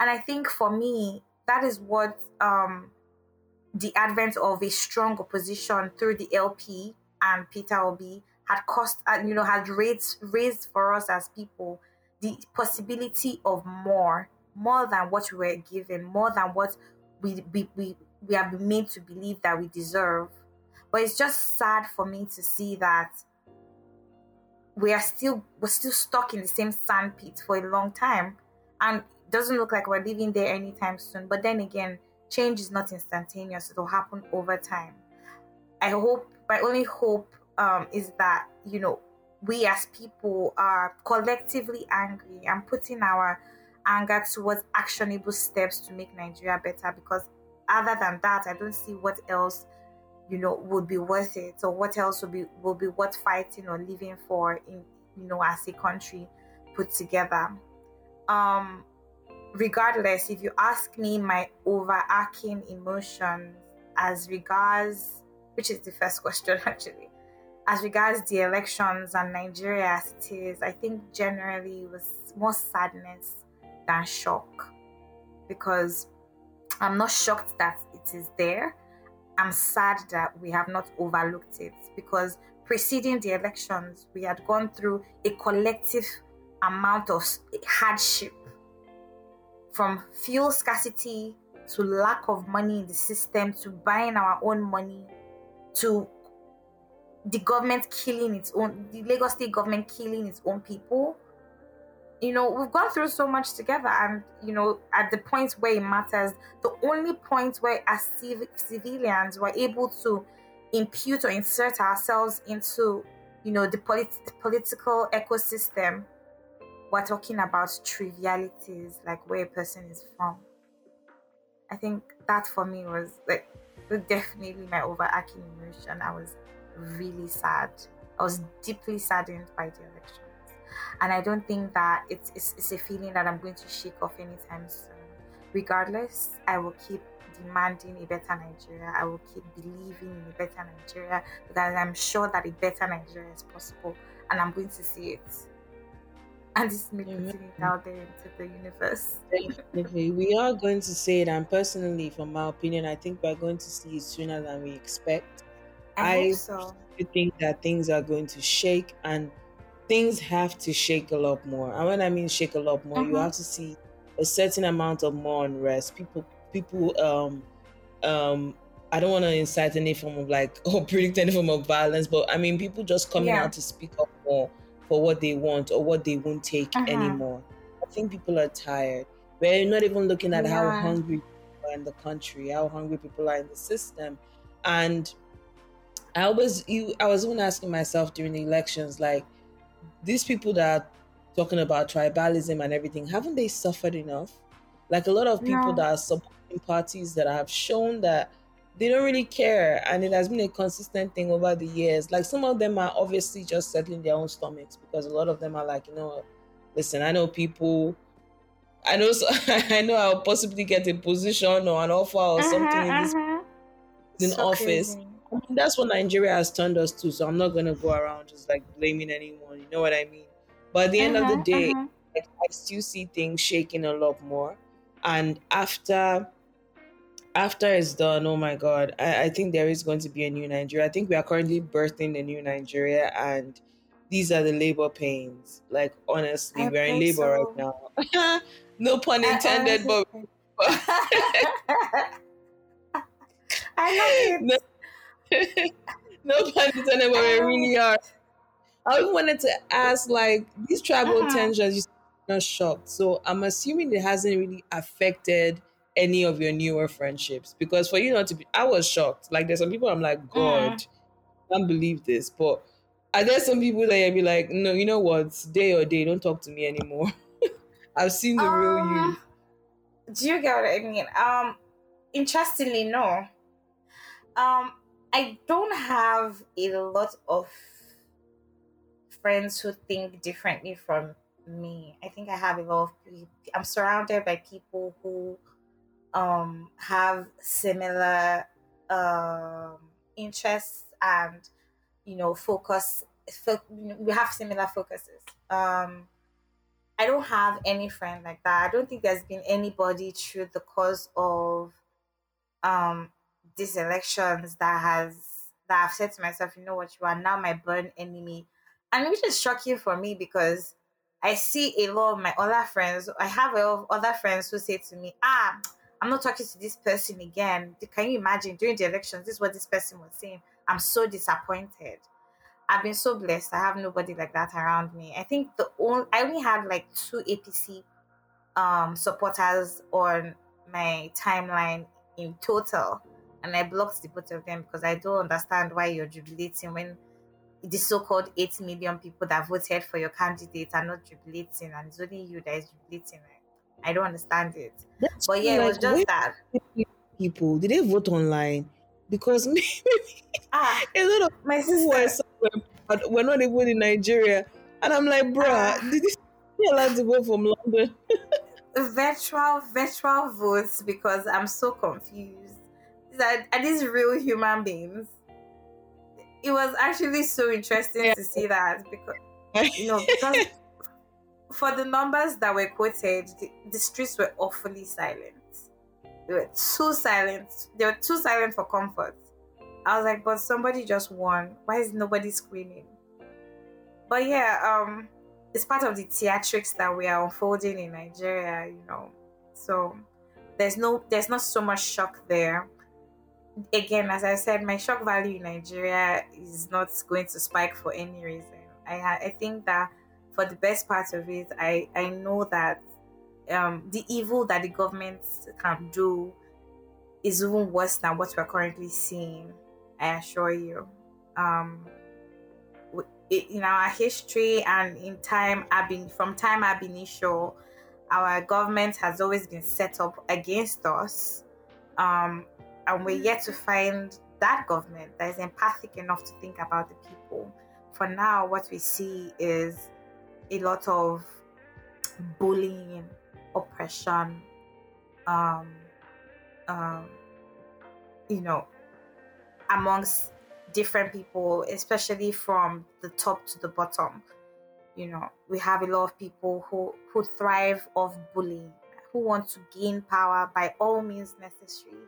And I think for me, that is what um, the advent of a strong opposition through the LP and Peter Obi had cost, and you know, had raised raised for us as people the possibility of more, more than what we were given, more than what we we we, we have been made to believe that we deserve. But it's just sad for me to see that we are still we're still stuck in the same sandpit for a long time. And it doesn't look like we're leaving there anytime soon. But then again, change is not instantaneous, it'll happen over time. I hope, my only hope um, is that, you know, we as people are collectively angry and putting our anger towards actionable steps to make Nigeria better because other than that, I don't see what else you know would be worth it or what else will be will be worth fighting or living for in you know as a country put together um regardless if you ask me my overarching emotions as regards which is the first question actually as regards the elections and nigeria as it is i think generally it was more sadness than shock. Because i'm not shocked that it is there. I'm sad that we have not overlooked it. Because preceding the elections, we had gone through a collective amount of hardship from fuel scarcity to lack of money in the system to buying our own money to the government killing its own, the Lagos state government killing its own people. You know, we've gone through so much together, and you know, at the point where it matters, the only point where as civ- civilians we're able to impute or insert ourselves into, you know, the, polit- the political ecosystem, we're talking about trivialities like where a person is from. I think that for me was like definitely my overarching emotion. I was really sad. I was deeply saddened by the election and I don't think that it's, it's, it's a feeling that I'm going to shake off anytime soon. Regardless, I will keep demanding a better Nigeria. I will keep believing in a better Nigeria because I'm sure that a better Nigeria is possible, and I'm going to see it. And is me putting it out there into the universe. Definitely, we are going to see it, and personally, from my opinion, I think we're going to see it sooner than we expect. I, I so. think that things are going to shake and things have to shake a lot more. And when I mean shake a lot more, uh-huh. you have to see a certain amount of more unrest. People, people, um, um, I don't want to incite any form of like or predict any form of violence, but I mean people just coming yeah. out to speak up more for what they want or what they won't take uh-huh. anymore. I think people are tired. We're not even looking at yeah. how hungry people are in the country, how hungry people are in the system, and I always you I was even asking myself during the elections like these people that are talking about tribalism and everything, haven't they suffered enough? Like a lot of people no. that are supporting parties that have shown that they don't really care, and it has been a consistent thing over the years. Like some of them are obviously just settling their own stomachs because a lot of them are like, you know, listen, I know people. I know, so, I know, I'll possibly get a position or an offer or uh-huh, something in this uh-huh. in so office. Crazy that's what Nigeria has turned us to. So I'm not gonna go around just like blaming anyone. You know what I mean? But at the end uh-huh, of the uh-huh, day, uh-huh. like, I still see things shaking a lot more. And after after it's done, oh my god, I, I think there is going to be a new Nigeria. I think we are currently birthing the new Nigeria and these are the labor pains. Like honestly, I we're in labor so. right now. no pun intended, but I love it. No, no pun intended, but we really are. I wanted to ask, like, these tribal uh-huh. tensions, you're not shocked. So I'm assuming it hasn't really affected any of your newer friendships. Because for you not to be, I was shocked. Like, there's some people I'm like, uh-huh. God. I can't believe this. But are there some people that you'll be like, no, you know what? Day or day, don't talk to me anymore. I've seen the uh, real you. Um, do you get what I mean? Um, interestingly, no. Um, I don't have a lot of friends who think differently from me. I think I have a lot of. I'm surrounded by people who um, have similar um, interests and you know focus. Fo- we have similar focuses. Um, I don't have any friend like that. I don't think there's been anybody through the course of um, these elections that has that I've said to myself, you know what, you are now my burn enemy. And which is shocking for me because I see a lot of my other friends, I have a lot of other friends who say to me, ah, I'm not talking to this person again. Can you imagine during the elections, this is what this person was saying? I'm so disappointed. I've been so blessed. I have nobody like that around me. I think the only I only had like two APC um supporters on my timeline in total. And I blocked the both of them because I don't understand why you're jubilating when the so-called 8 million people that voted for your candidate are not jubilating and it's only you that is jubilating. I don't understand it. That's but yeah, like, it was just that. People, did they vote online? Because maybe ah, a lot of my people were somewhere, we're not even in Nigeria. And I'm like, bruh, ah. did you allowed to vote from London? virtual, virtual votes because I'm so confused. Are, are these real human beings? it was actually so interesting yeah. to see that because you know because for the numbers that were quoted, the, the, streets were awfully silent. They were too silent. They were too silent for comfort. I was like, but somebody just won. Why is nobody screaming? But yeah, um, it's part of the theatrics that we are unfolding in Nigeria, you know. So there's no there's not so much shock there again, as I said, my shock value in Nigeria is not going to spike for any reason. I I think that for the best part of it, I I know that um, the evil that the government can do is even worse than what we're currently seeing. I assure you. Um, in our history and in time, I've been from time ab initio, our government has always been set up against us. Um, and we're yet to find that government that is empathic enough to think about the people. For now, what we see is a lot of bullying, oppression, um, um, you know, amongst different people, especially from the top to the bottom. You know, we have a lot of people who who thrive off bullying, who want to gain power by all means necessary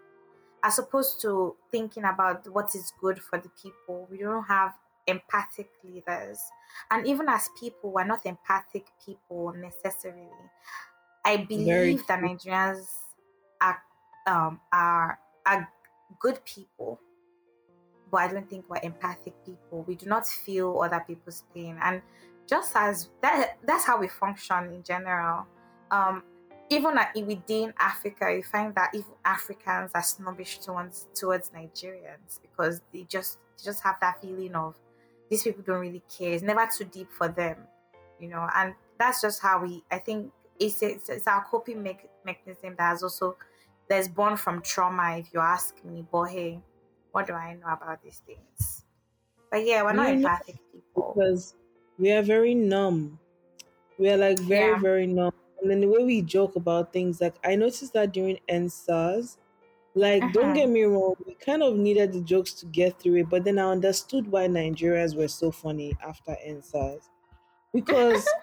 as opposed to thinking about what is good for the people. We don't have empathic leaders. And even as people, we're not empathic people necessarily. I believe that Nigerians are um, are are good people, but I don't think we're empathic people. We do not feel other people's pain, and just as that that's how we function in general. Um, even within Africa, you find that even Africans are snobbish towards towards Nigerians because they just they just have that feeling of these people don't really care. It's never too deep for them, you know. And that's just how we. I think it's it's, it's our coping me- mechanism that has also that's born from trauma. If you ask me, but hey, what do I know about these things? But yeah, we're not empathic people because we are very numb. We are like very yeah. very numb and then the way we joke about things, like I noticed that during EndSARS, like don't Uh-huh. get me wrong, we kind of needed the jokes to get through it, but then I understood why Nigerians were so funny after EndSARS. Because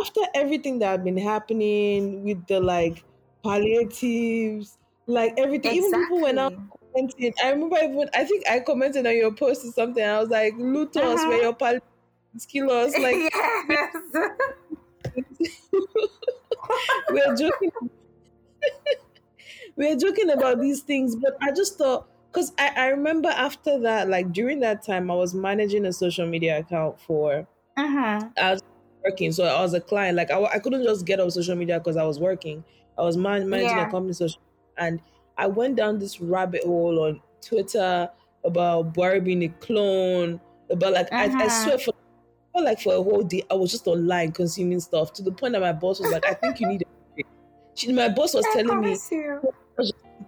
after everything that had been happening with the like palliatives, like everything, even people went out commenting. I remember even I think I commented on your post or something. I was like, loot us where Uh-huh. your palliatives kill us. Like yes. we're joking we're joking about these things but i just thought because I, I remember after that like during that time i was managing a social media account for uh-huh. i was working so i was a client like i, I couldn't just get off social media because i was working i was man, managing Yeah. a company social and i went down this rabbit hole on twitter about Buhari being a clone about like I, I Uh-huh. swear for like for a whole day I was just online consuming stuff to the point that my boss was like, I think you need a break. She, my boss was I telling me you.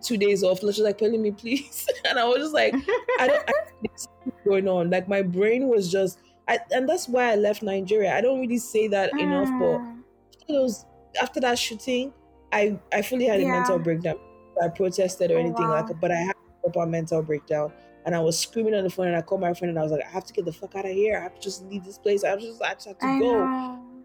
Two days off. She was like, telling me, please. And I was just like, I don't I, something going on. Like my brain was just I, and that's why I left Nigeria. I don't really say that enough, but Mm. after those after that shooting, I I fully had a mental breakdown. I protested or Oh, anything wow. like but I had a proper mental breakdown. And I was screaming on the phone and I called my friend and I was like, I have to get the fuck out of here. I have to just leave this place. I just I just have to I go. know.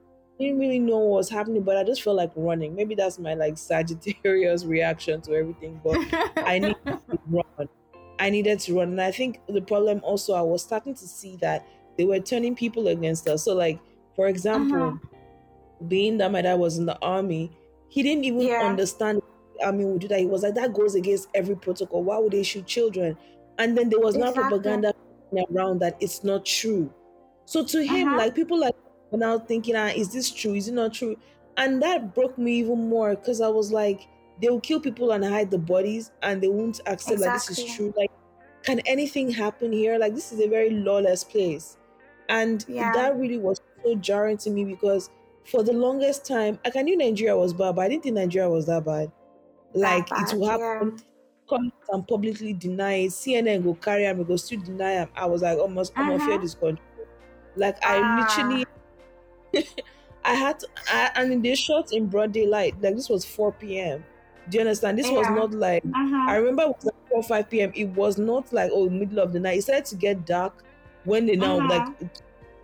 Didn't really know what was happening, but I just felt like running. Maybe that's my like Sagittarius reaction to everything. But I need to run. I needed to run. And I think the problem also I was starting to see that they were turning people against us. So like for example, being that my dad was in the army, he didn't even Yeah. understand the army would do that. He was like, that goes against every protocol. Why would they shoot children? And then there was now Exactly. propaganda around that it's not true. So to him, Uh-huh. like people like now thinking, ah, is this true? Is it not true? And that broke me even more because I was like, they will kill people and hide the bodies and they won't accept that this is true. Like, can anything happen here? Like, this is a very lawless place. And Yeah. that really was so jarring to me because for the longest time, like I knew Nigeria was bad, but I didn't think Nigeria was that bad. Like That it will bad, happen, come and publicly deny it. CNN go carry him, We go still deny him. I was like, almost, I'm gonna fear Mhm. this country. Like I Ah. literally I had to, I, and they shot in broad daylight. Like this was 4 p.m. Do you understand? This was not like Mhm. I remember it was like 4 5 p.m. It was not like oh middle of the night. It started to get dark when they now Mhm. like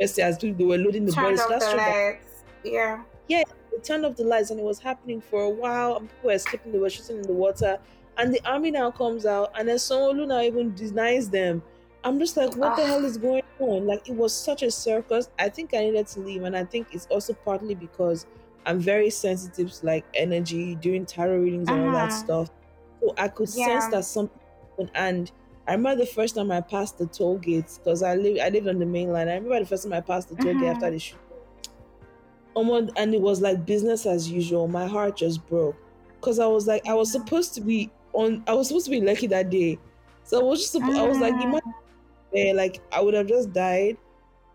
as as they were loading the Turned That's the lights. Yeah. Yeah, They turned off the lights and it was happening for a while. And people were escaping. They were shooting in the water. And the army now comes out and then Sanwo-Olu now even denies them. I'm just like, what the Ah. hell is going on? Like it was such a circus. I think I needed to leave, and I think it's also partly because I'm very sensitive to like energy during tarot readings and all that Uh-huh. stuff. So I could sense that something happened. And I remember the first time I passed the toll gates because I live I lived on the main line. I remember the first time I passed the toll gate Mhm. after the shoot. Almost, and it was like business as usual. My heart just broke because I was like, I was supposed to be on. I was supposed to be lucky that day, so I was just. I was like, imagine there, like I would have just died,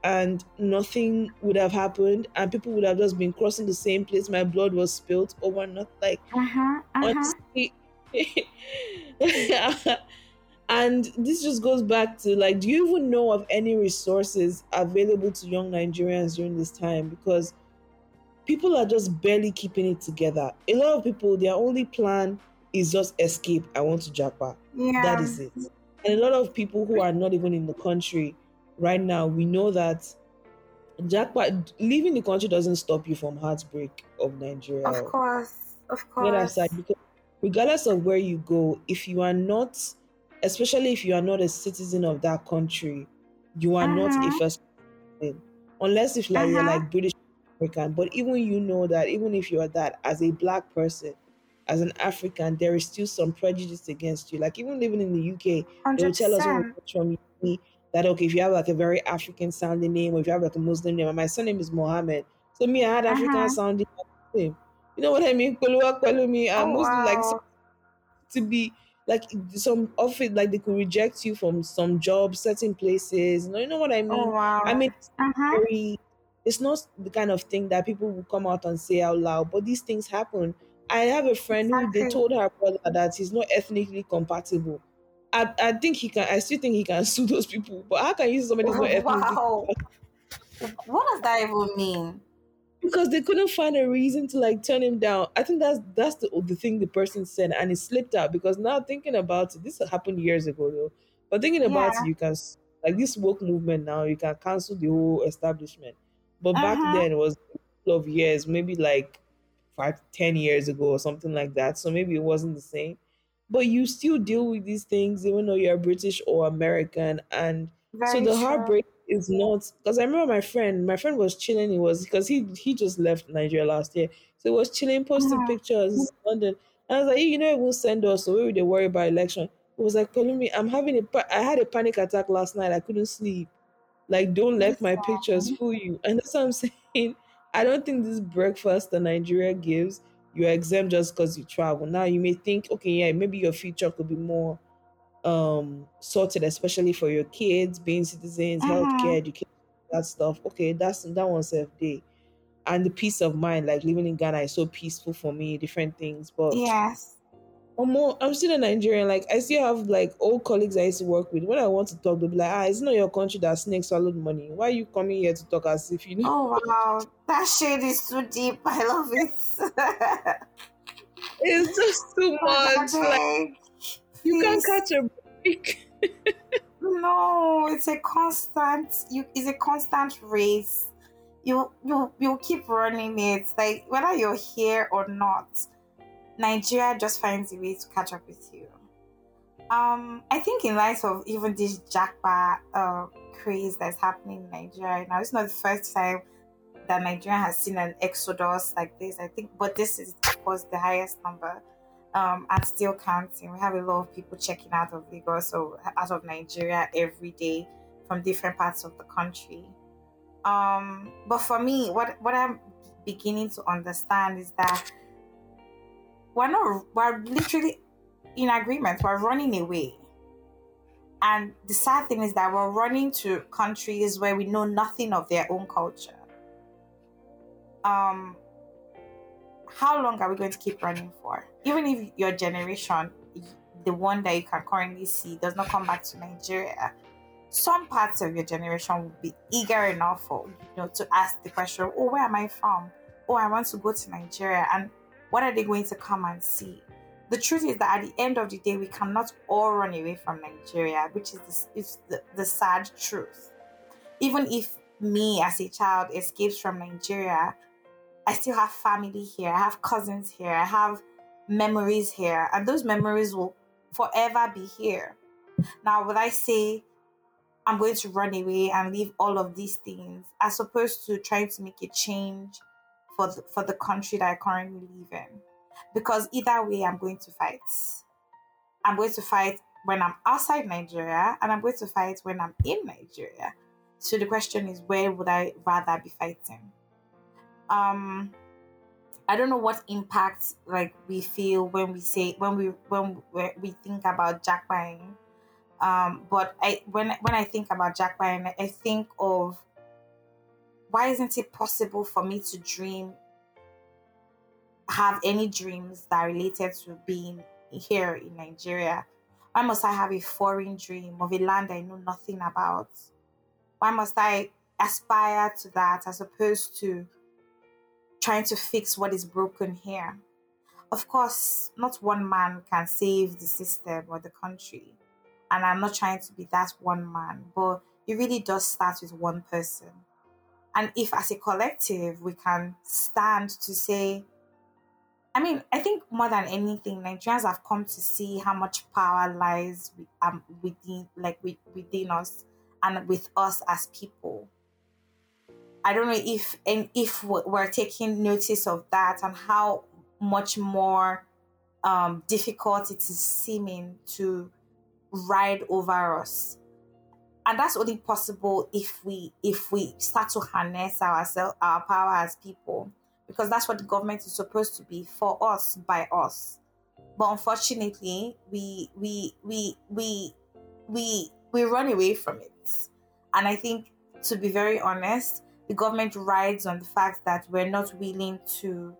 and nothing would have happened, and people would have just been crossing the same place. My blood was spilled over, not like Uh-huh. Uh-huh. and this just goes back to like, do you even know of any resources available to young Nigerians during this time? Because people are just barely keeping it together. A lot of people, their only plan is just escape. I want to japa. Yeah. That is it. And a lot of people who are not even in the country right now, we know that japa leaving the country doesn't stop you from heartbreak of Nigeria. Of course. Of Get course. outside because regardless of where you go, if you are not, especially if you are not a citizen of that country, you are not a Mhm. first citizen. Unless if like you're Uh-huh. like British American. But even you know that even if you are that as a black person, as an African, there is still some prejudice against you. Like even living in the UK, they will tell us when we percent. come from uni that okay, if you have like a very African sounding name or if you have like a Muslim name, and my surname is Mohammed. So me, I had African Uh-huh. sounding name. You know what I mean? Koluwa Kwelumi. Oh I'm mostly like wow. so- to be like some of it, like they could reject you from some jobs, certain places. You know, you know what I mean? Oh wow. I mean, it's Uh-huh. very. It's not the kind of thing that people will come out and say out loud, but these things happen. I have a friend who they told her brother that he's not ethnically compatible. I, I think he can. I still think he can sue those people. But how can you sue somebody who's not ethnically Wow. What does that even mean? because they couldn't find a reason to like turn him down. I think that's that's the the thing the person said, and it slipped out because now thinking about it, this happened years ago though. But thinking about Yeah. it, you can like this woke movement now, you can cancel the whole establishment. But back Uh-huh. then it was a couple of years, maybe like five, ten years ago or something like that. So maybe it wasn't the same. But you still deal with these things even though you're British or American and Very so the true. heartbreak is not because I remember my friend, my friend was chilling. He was because he he just left Nigeria last year, so he was chilling, posting Mhm. pictures in London. And I was like, you know, it will send us. So we they worry about election? He was like, telling me, I'm having a, pa- I had a panic attack last night. I couldn't sleep. Like, don't let my pictures fool you. And that's what I'm saying. I don't think this breakfast that Nigeria gives, you're exempt just because you travel. Now you may think, okay, yeah, maybe your future could be more um sorted, especially for your kids, being citizens, Mhm. healthcare, education, that stuff. Okay, that's that one's a day. And the peace of mind, like living in Ghana is so peaceful for me, different things. But Yes. I'm I'm still a Nigerian. Like I still have like old colleagues I used to work with. When I want to talk, they'll be like, ah, it's not your country that snakes swallowed money. Why are you coming here to talk as if you know? Oh wow. That shade is too deep. I love it. It's just too much. Like Like, you can't catch a break. No, it's a constant. You it's a constant race. You you you keep running it. Like whether you're here or not, Nigeria just finds a way to catch up with you. Um, I think in light of even this japa uh, craze that's happening in Nigeria now, it's not the first time that Nigeria has seen an exodus like this. I think, but this is of course the highest number um, and still counting. We have a lot of people checking out of Lagos or out of Nigeria every day from different parts of the country. Um, but for me, what what I'm beginning to understand is that we're not we're literally in agreement. We're running away. And the sad thing is that we're running to countries where we know nothing of their own culture. Um how long are we going to keep running for? Even if your generation the one that you can currently see does not come back to nigeria some parts of your generation will be eager enough for you know to ask the question oh where am i from? Oh i want to go to nigeria. And what are they going to come and see? The truth is that at the end of the day, we cannot all run away from Nigeria, which is the, the, the sad truth. Even if me as a child escapes from Nigeria, I still have family here, I have cousins here, I have memories here, and those memories will forever be here. Now, would I say I'm going to run away and leave all of these things as opposed to trying to make a change for the, for the country that I currently live in. Because either way, I'm going to fight. I'm going to fight when I'm outside Nigeria, and I'm going to fight when I'm in Nigeria. So the question is, where would I rather be fighting? Um, I don't know what impact like we feel when we say when we when we think about japa. Um, but I when when I think about Jack japa, I think of why isn't it possible for me to dream have any dreams that are related to being here in Nigeria? Why must I have a foreign dream of a land I know nothing about? Why must I aspire to that as opposed to trying to fix what is broken here? Of course, not one man can save the system or the country. And I'm not trying to be that one man, but it really does start with one person. And if, as a collective, we can stand to say, I mean, I think more than anything, Nigerians have come to see how much power lies um, within, like within us and with us as people. I don't know if and if we're taking notice of that and how much more um, difficult it is seeming to ride over us and that's only possible if we if we start to harness ourselves our power as people because that's what the government is supposed to be for us by us. But unfortunately we we we we we we run away from it. And i think to be very honest the government rides on the fact that we're not willing to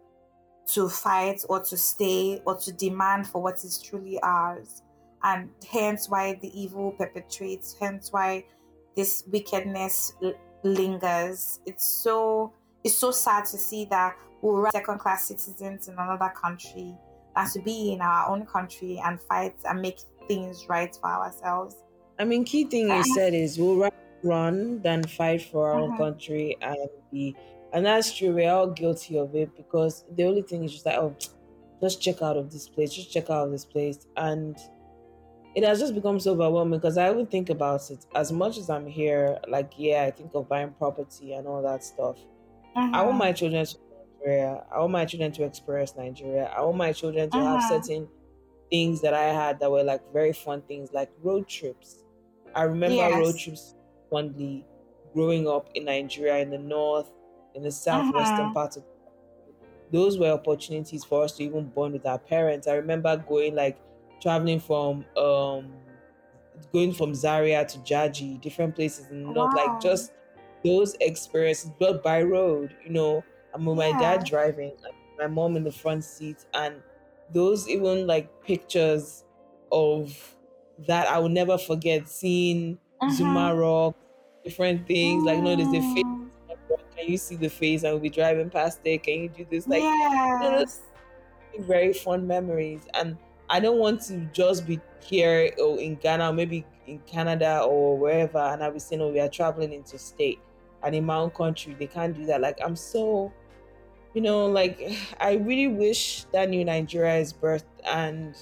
to fight or to stay or to demand for what is truly ours and hence why the evil perpetrates hence why this wickedness l- lingers. It's so it's so sad to see that we're second class citizens in another country than to be in our own country and fight and make things right for ourselves. I mean key thing you said is we'll run than fight for our own mm-hmm. country and be and that's true we're all guilty of it because the only thing is just like oh just check out of this place just check out of this place. And it has just become so overwhelming because I would think about it as much as I'm here, like, yeah, I think of buying property and all that stuff. Uh-huh. I want my children to Nigeria. I want my children to experience Nigeria. I want my children to uh-huh. have certain things that I had that were like very fun things, like road trips. I remember yes. road trips fondly growing up in Nigeria, in the north, in the southwestern uh-huh. part of those were opportunities for us to even bond with our parents. I remember going like traveling from um going from Zaria to Jaji, different places and wow. not like just those experiences, but by road, you know, I'm with yeah. my dad driving, my mom in the front seat, and those even like pictures of that I will never forget seeing uh-huh. Zuma Rock, different things. Like, no, there's a face. Mm. Can you see the face? I will be driving past it. Can you do this? Like, yes. you know, very fun memories. And I don't want to just be here or in Ghana or maybe in Canada or wherever and I'll be saying, oh, we are traveling into state. And in my own country, they can't do that. Like, I'm so, you know, like, I really wish that new Nigeria is birthed and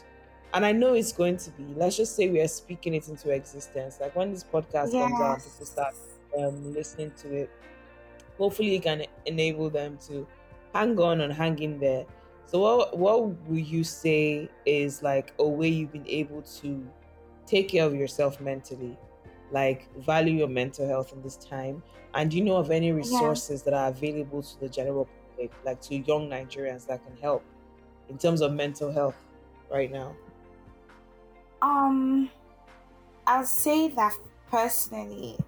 and I know it's going to be. Let's just say we are speaking it into existence. Like when this podcast yes. comes out, people start um, listening to it. Hopefully, it can enable them to hang on and hang in there so what what would you say is like a way you've been able to take care of yourself mentally? Like value your mental health in this time? And do you know of any resources yeah. that are available to the general public, like to young Nigerians that can help in terms of mental health right now? Um, I'll say that personally,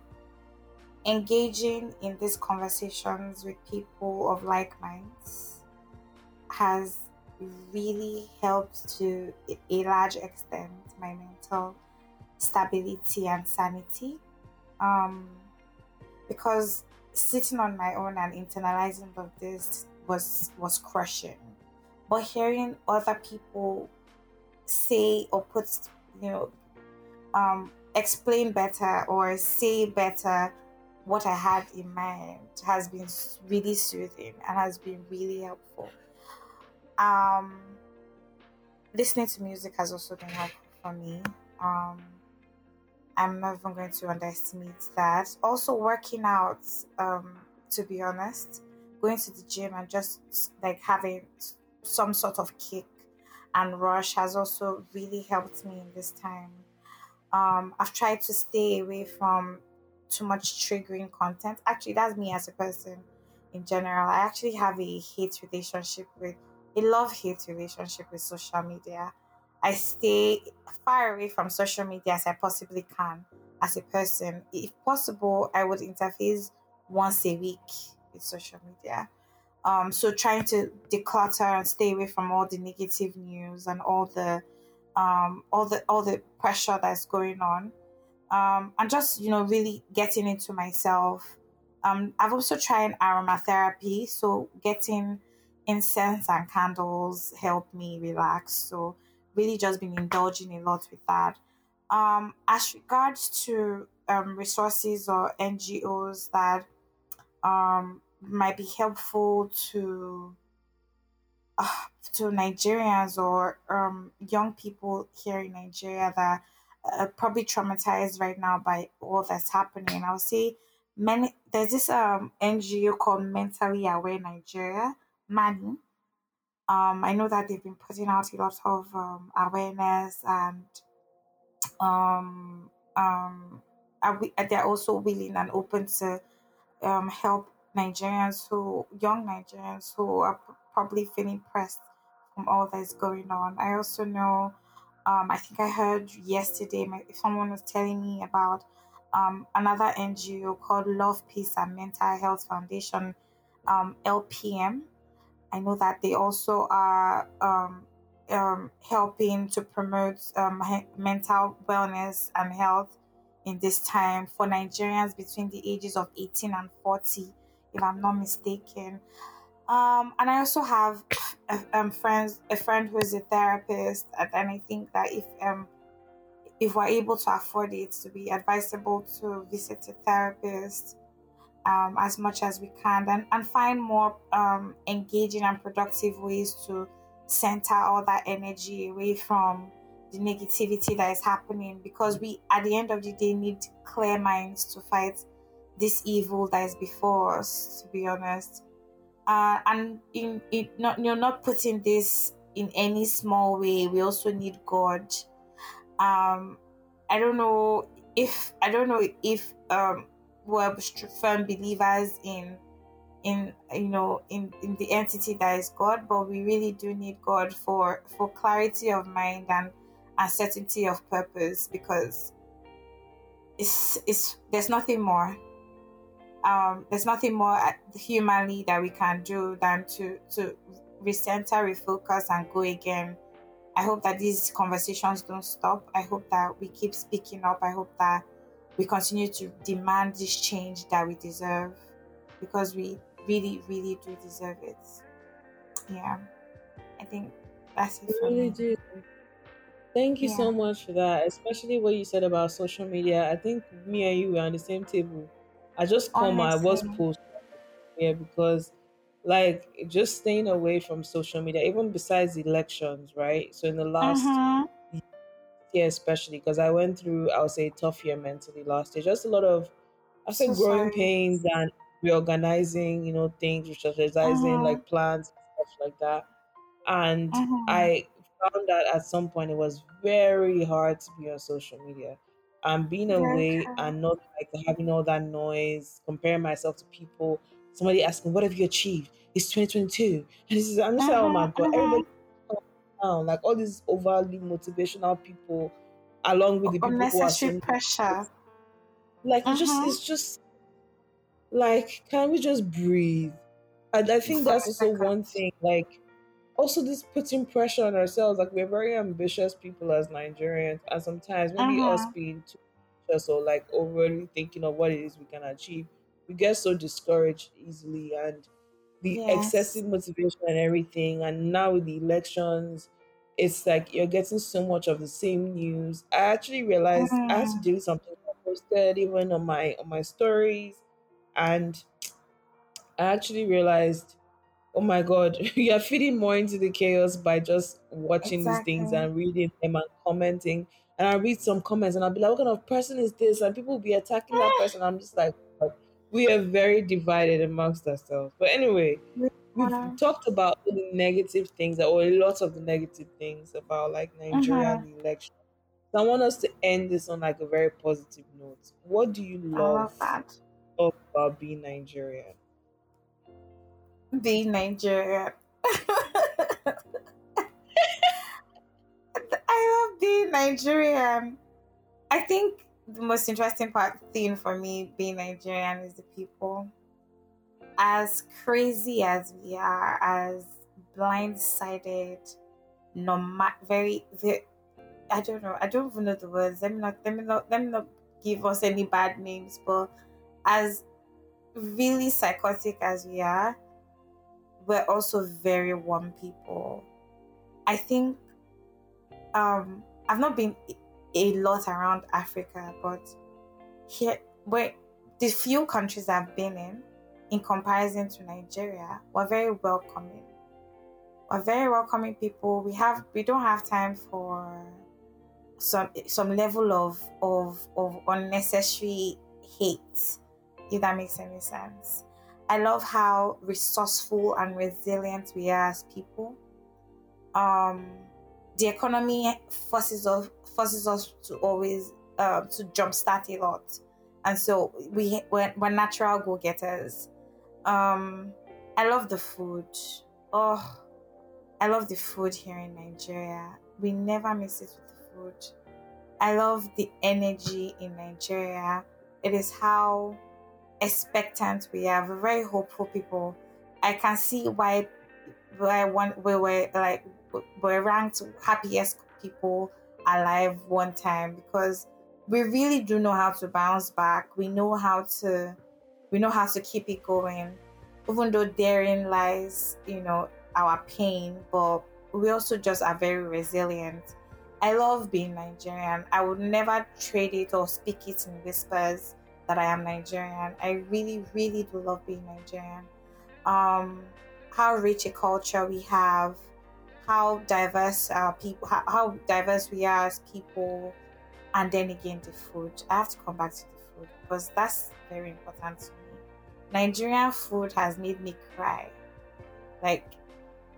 engaging in these conversations with people of like minds has really helped to a large extent my mental stability and sanity. Um, because sitting on my own and internalizing of this was was crushing. But hearing other people say or put you know um, explain better or say better what I had in mind has been really soothing and has been really helpful. Um, listening to music has also been helpful for me. Um, I'm not even going to underestimate that. Also, working out, um, to be honest, going to the gym and just like having some sort of kick and rush has also really helped me in this time. Um, I've tried to stay away from too much triggering content. Actually, that's me as a person in general. I actually have a hate relationship with a love hate relationship with social media. I stay far away from social media as I possibly can as a person. If possible, I would interface once a week with social media. Um, so trying to declutter and stay away from all the negative news and all the um, all the all the pressure that's going on, um, and just you know really getting into myself. Um, I've also tried aromatherapy, so getting incense and candles help me relax. So really just been indulging a lot with that. Um, as regards to um, resources or NGOs that um, might be helpful to uh, to Nigerians or um, young people here in Nigeria that are probably traumatized right now by all that's happening. I'll say many. There's this um NGO called Mentally Aware Nigeria, MANI. Um, I know that they've been putting out a lot of um, awareness and um, um, we, they're also willing and open to um, help Nigerians who, young Nigerians who are probably feeling pressed from all that is going on. I also know, um, I think I heard yesterday, my, someone was telling me about another NGO called Love, Peace, and Mental Health Foundation, LPM. I know that they also are um, um, helping to promote um, mental wellness and health in this time for Nigerians between the ages of 18 and 40 if I'm not mistaken. Um, and I also have a, um, friends, a friend who is a therapist, and, and I think that if um, if we're able to afford it, to be advisable to visit a therapist um, as much as we can, and, and find more um, engaging and productive ways to center all that energy away from the negativity that is happening because we at the end of the day need clear minds to fight this evil that is before us, to be honest. Uh, and in, in not you're not putting this in any small way. We also need God. Um, I don't know if I don't know if um we're firm believers in in you know in in the entity that is God, but we really do need God for for clarity of mind and and certainty of purpose because it's it's there's nothing more um, there's nothing more humanly that we can do than to to recenter, refocus, and go again. I hope that these conversations don't stop. I hope that we keep speaking up. I hope that we continue to demand this change that we deserve because we really, really do deserve it. Yeah, I think that's it. We really me. do. Thank you Yeah. so much for that, especially what you said about social media. I think me and you were on the same table. I just call my was post here because, like, just staying away from social media, even besides elections, right? So in the last Mm-hmm. Year, especially because I went through, I would say, a tough year mentally last year. Just a lot of, I say, So growing sorry. pains and reorganizing, you know, things, strategizing, Mm-hmm. like plans, and stuff like that. And Mm-hmm. I found that at some point it was very hard to be on social media and being away true. and not like having all that noise, comparing myself to people, somebody asking, What have you achieved? It's 2022. And this is, I'm just like, Oh my. God, Mm-hmm. everybody down. Like all these overly motivational people, along with the people who are Unnecessary pressure. like it's just Mhm. it's just like can we just breathe and i think that's also one thing like also this putting pressure on ourselves like we're very ambitious people as nigerians and sometimes maybe us Mhm. being too ambitious or like overly thinking of what it is we can achieve we get so discouraged easily and the excessive motivation and everything and now with the elections it's like you're getting so much of the same news. I actually realized i had to Mm. delete something. I posted even on my on my stories and i actually realized oh my god you're feeding more into the chaos by just watching these things and reading them and commenting. And i read some comments and i'll be like what kind of person is this? And people will be attacking that person. I'm just like "God, we are very divided amongst ourselves but anyway We we've talked about the negative things or a lot of the negative things about like Nigeria uh-huh. and the election. So I want us to end this on like a very positive note. What do you love love about being Nigerian? Being Nigerian. I love being Nigerian. I think the most interesting part thing for me being Nigerian is the people. As crazy as we are, as blindsided, no ma- very, very I don't know. I don't even know the words. Let me not let me not let me not give us any bad names, but as really psychotic as we are, we're also very warm people. I think um I've not been a lot around Africa, but here where the few countries I've been in, in comparison to Nigeria, we're very welcoming. We're very welcoming people. We have we don't have time for some some level of of of unnecessary hate, if that makes any sense. I love how resourceful and resilient we are as people. Um, the economy forces us forces us to always um, to jumpstart a lot, and so we we're, we're natural go getters. Um, I love the food. Oh, I love the food here in Nigeria. We never miss it with the food. I love the energy in Nigeria. It is how expectant we are. We're very hopeful people. I can see why why one we were like we're ranked happiest people alive one time because we really do know how to bounce back. We know how to we know how to keep it going. Even though therein lies, you know, our pain, but we also just are very resilient. I love being Nigerian. I would never trade it or speak it in whispers that I am Nigerian. I really, really do love being Nigerian. Um, how rich a culture we have, how diverse our people, how, how diverse we are as people, and then again the food. I have to come back to the food because that's very important to me. Nigerian food has made me cry, like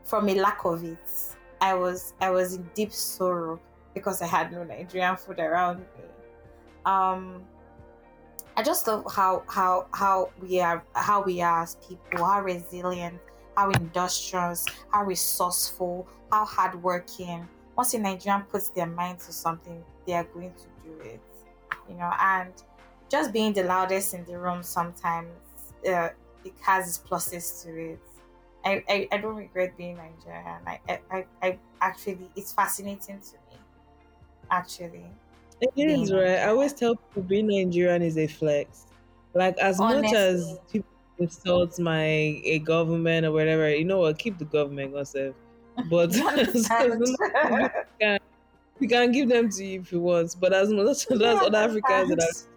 from a lack of it. I was I was in deep sorrow because I had no Nigerian food around me. Um, I just love how how how we are how we are as people, how resilient, how industrious, how resourceful, how hardworking. Once a Nigerian puts their mind to something, they are going to do it. You know, and just being the loudest in the room sometimes uh, it has its pluses to it. I, I, I don't regret being Nigerian. I, I, I, I actually it's fascinating to me. Actually, it is right. I always tell people being Nigerian is a flex. Like as much as people insult my a government or whatever, you know what? Keep the government yourself. But You understand? we can give them to you if you want. But as much as You other Africans that are?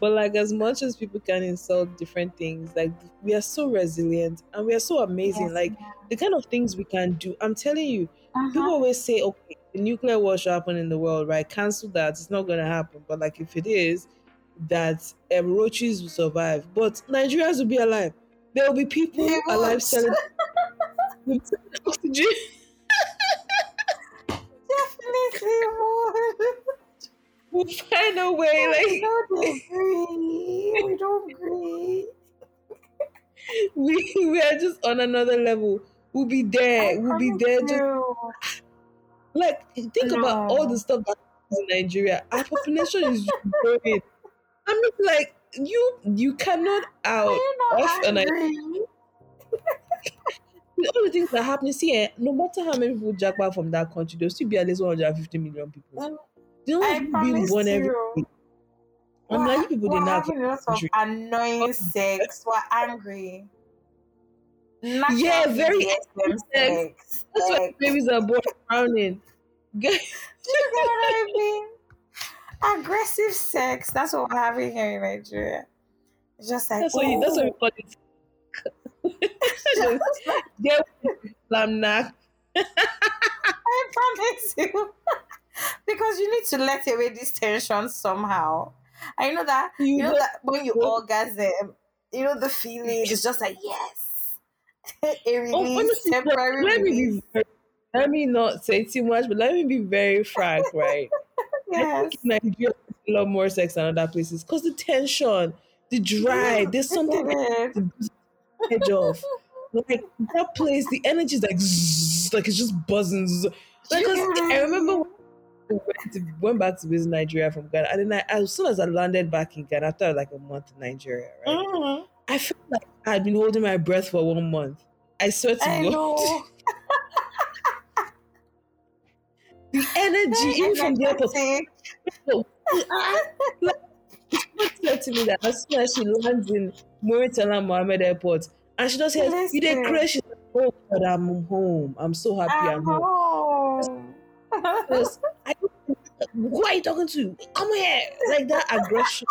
But like as much as people can insult different things, like we are so resilient and we are so amazing. Yes, Like the kind of things we can do. I'm telling you, people uh-huh. always say, okay, the nuclear war should happen in the world, right? Cancel that. It's not gonna happen. But like if it is, that um, roaches will survive. But Nigerians will be alive. There will be people They alive would. selling oxygen. Definitely would. We'll find a way. We Like don't agree. We don't agree. we we are just on another level. We'll be I there. We'll be there just. Like, think about all the stuff that happens in Nigeria. Our population is growing. I'm not like you. You cannot out not off and I- all the things that are happening. See, eh, no matter how many people jack back from that country, there'll still be at least 150 million people. Mm, You know, people being born every week. I'm like, you people did not. having a lot of annoying sex. We're angry. Natural Yeah, very sex. sex. That's why babies are born drowning. Do you get what I mean? Aggressive sex. That's what we're having here in Nigeria. It's just like That's what you, that's what we call it. Get Islam knack. I promise you. because you need to let away this tension somehow. I know that You you know that when you orgasm, you know the feeling is just like yes. A Oh, honestly, let, temporary let me release. be let me not say too much, but let me be very frank, right? I Yes. Nigeria a lot more sex than other places because the tension, the drive, there's something edge off. Like that place, the energy is like zzz, like it's just buzzing. zzz. Like I remember when I went, to, went back to visit Nigeria from Ghana, and then I, as soon as I landed back in Ghana after like a month in Nigeria, right? Mhm. I felt like I had been holding my breath for one month. I swear to I God. the energy even from the airport. She said to me that as soon as she lands in Muritala Mohammed Airport, and she just says, "You didn't crash." She's like, "Oh God, I'm home. I'm so happy I'm, I'm home." home. Because I, who are you talking to? Come here, like that aggression.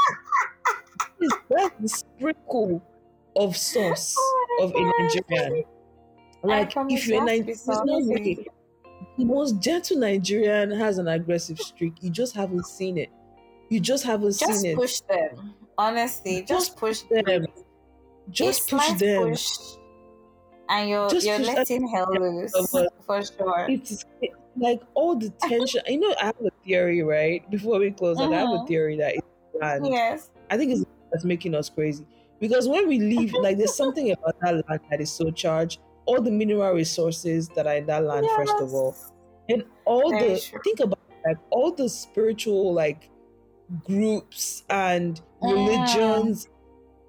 is that's the sprinkle of sauce Oh of a. Nigerian. Like if you you're a Nigerian, there's no way. The most gentle Nigerian has an aggressive streak. You just haven't seen it. You just haven't Just seen it. push them. Honestly, just, Just push them. them. Just push them. push, and you're Just you're letting hell loose for sure. It's like all the tension. You know, I have a theory, right? Before we close, like I have a Mhm. theory that it's planned. Yes. I think it's that's making us crazy because when we leave, like there's something about that land that is so charged. All the mineral resources that are in that land, first of all, and all Very the true. think about like all the spiritual like groups and Mm. religions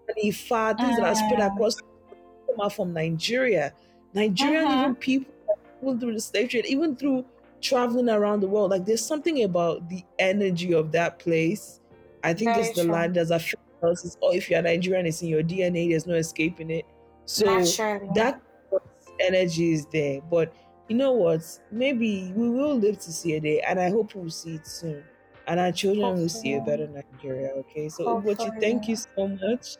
and Ifa, things that are spread Mm. across from Nigeria. Nigerian Mhm. even people even through the slave trade, even through traveling around the world. Like there's something about the energy of that place. I think Very it's the true. land as a few else. Or if you're a Nigerian, it's in your DNA. There's no escaping it. So Naturally. that energy is there. But you know what? Maybe we will live to see a day, and I hope we'll see it soon. And our children will see a better Nigeria. Okay. So, Hopefully. thank you so much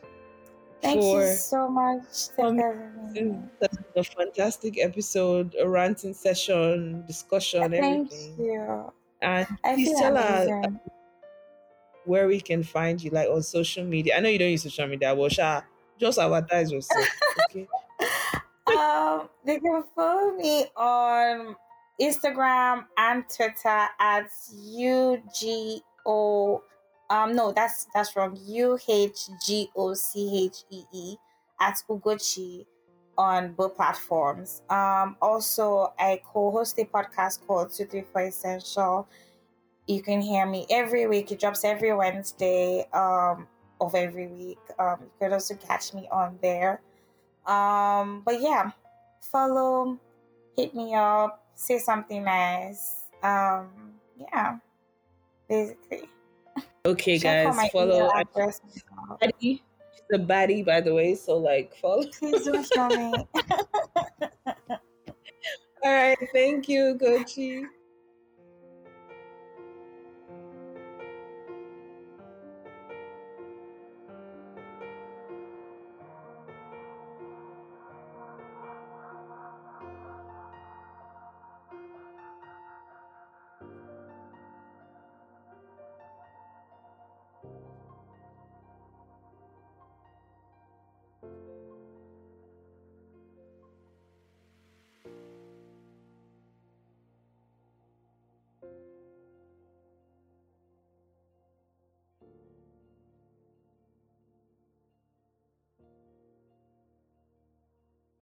Thank you so much. for having me. that's a fantastic episode, a ranting session, discussion, Thank everything. you. And I please tell us where we can find you, like on social media. I know you don't use social media, but sha, just advertise yourself. Okay. um, they can follow me on Instagram and Twitter at UGO. Um, no, that's that's wrong. U H G O C H E E at Ugochi on both platforms. Um, also, I co-host a podcast called Two Three Four Essential. You can hear me every week. It drops every Wednesday um, of every week. Um, you can also catch me on there. Um, but yeah, follow, hit me up, say something nice. Um, yeah, basically. Okay, Check guys, follow. Baddie. She's a baddie, by the way. So, like, follow. Please don't kill me. All right. Thank you, Gochi.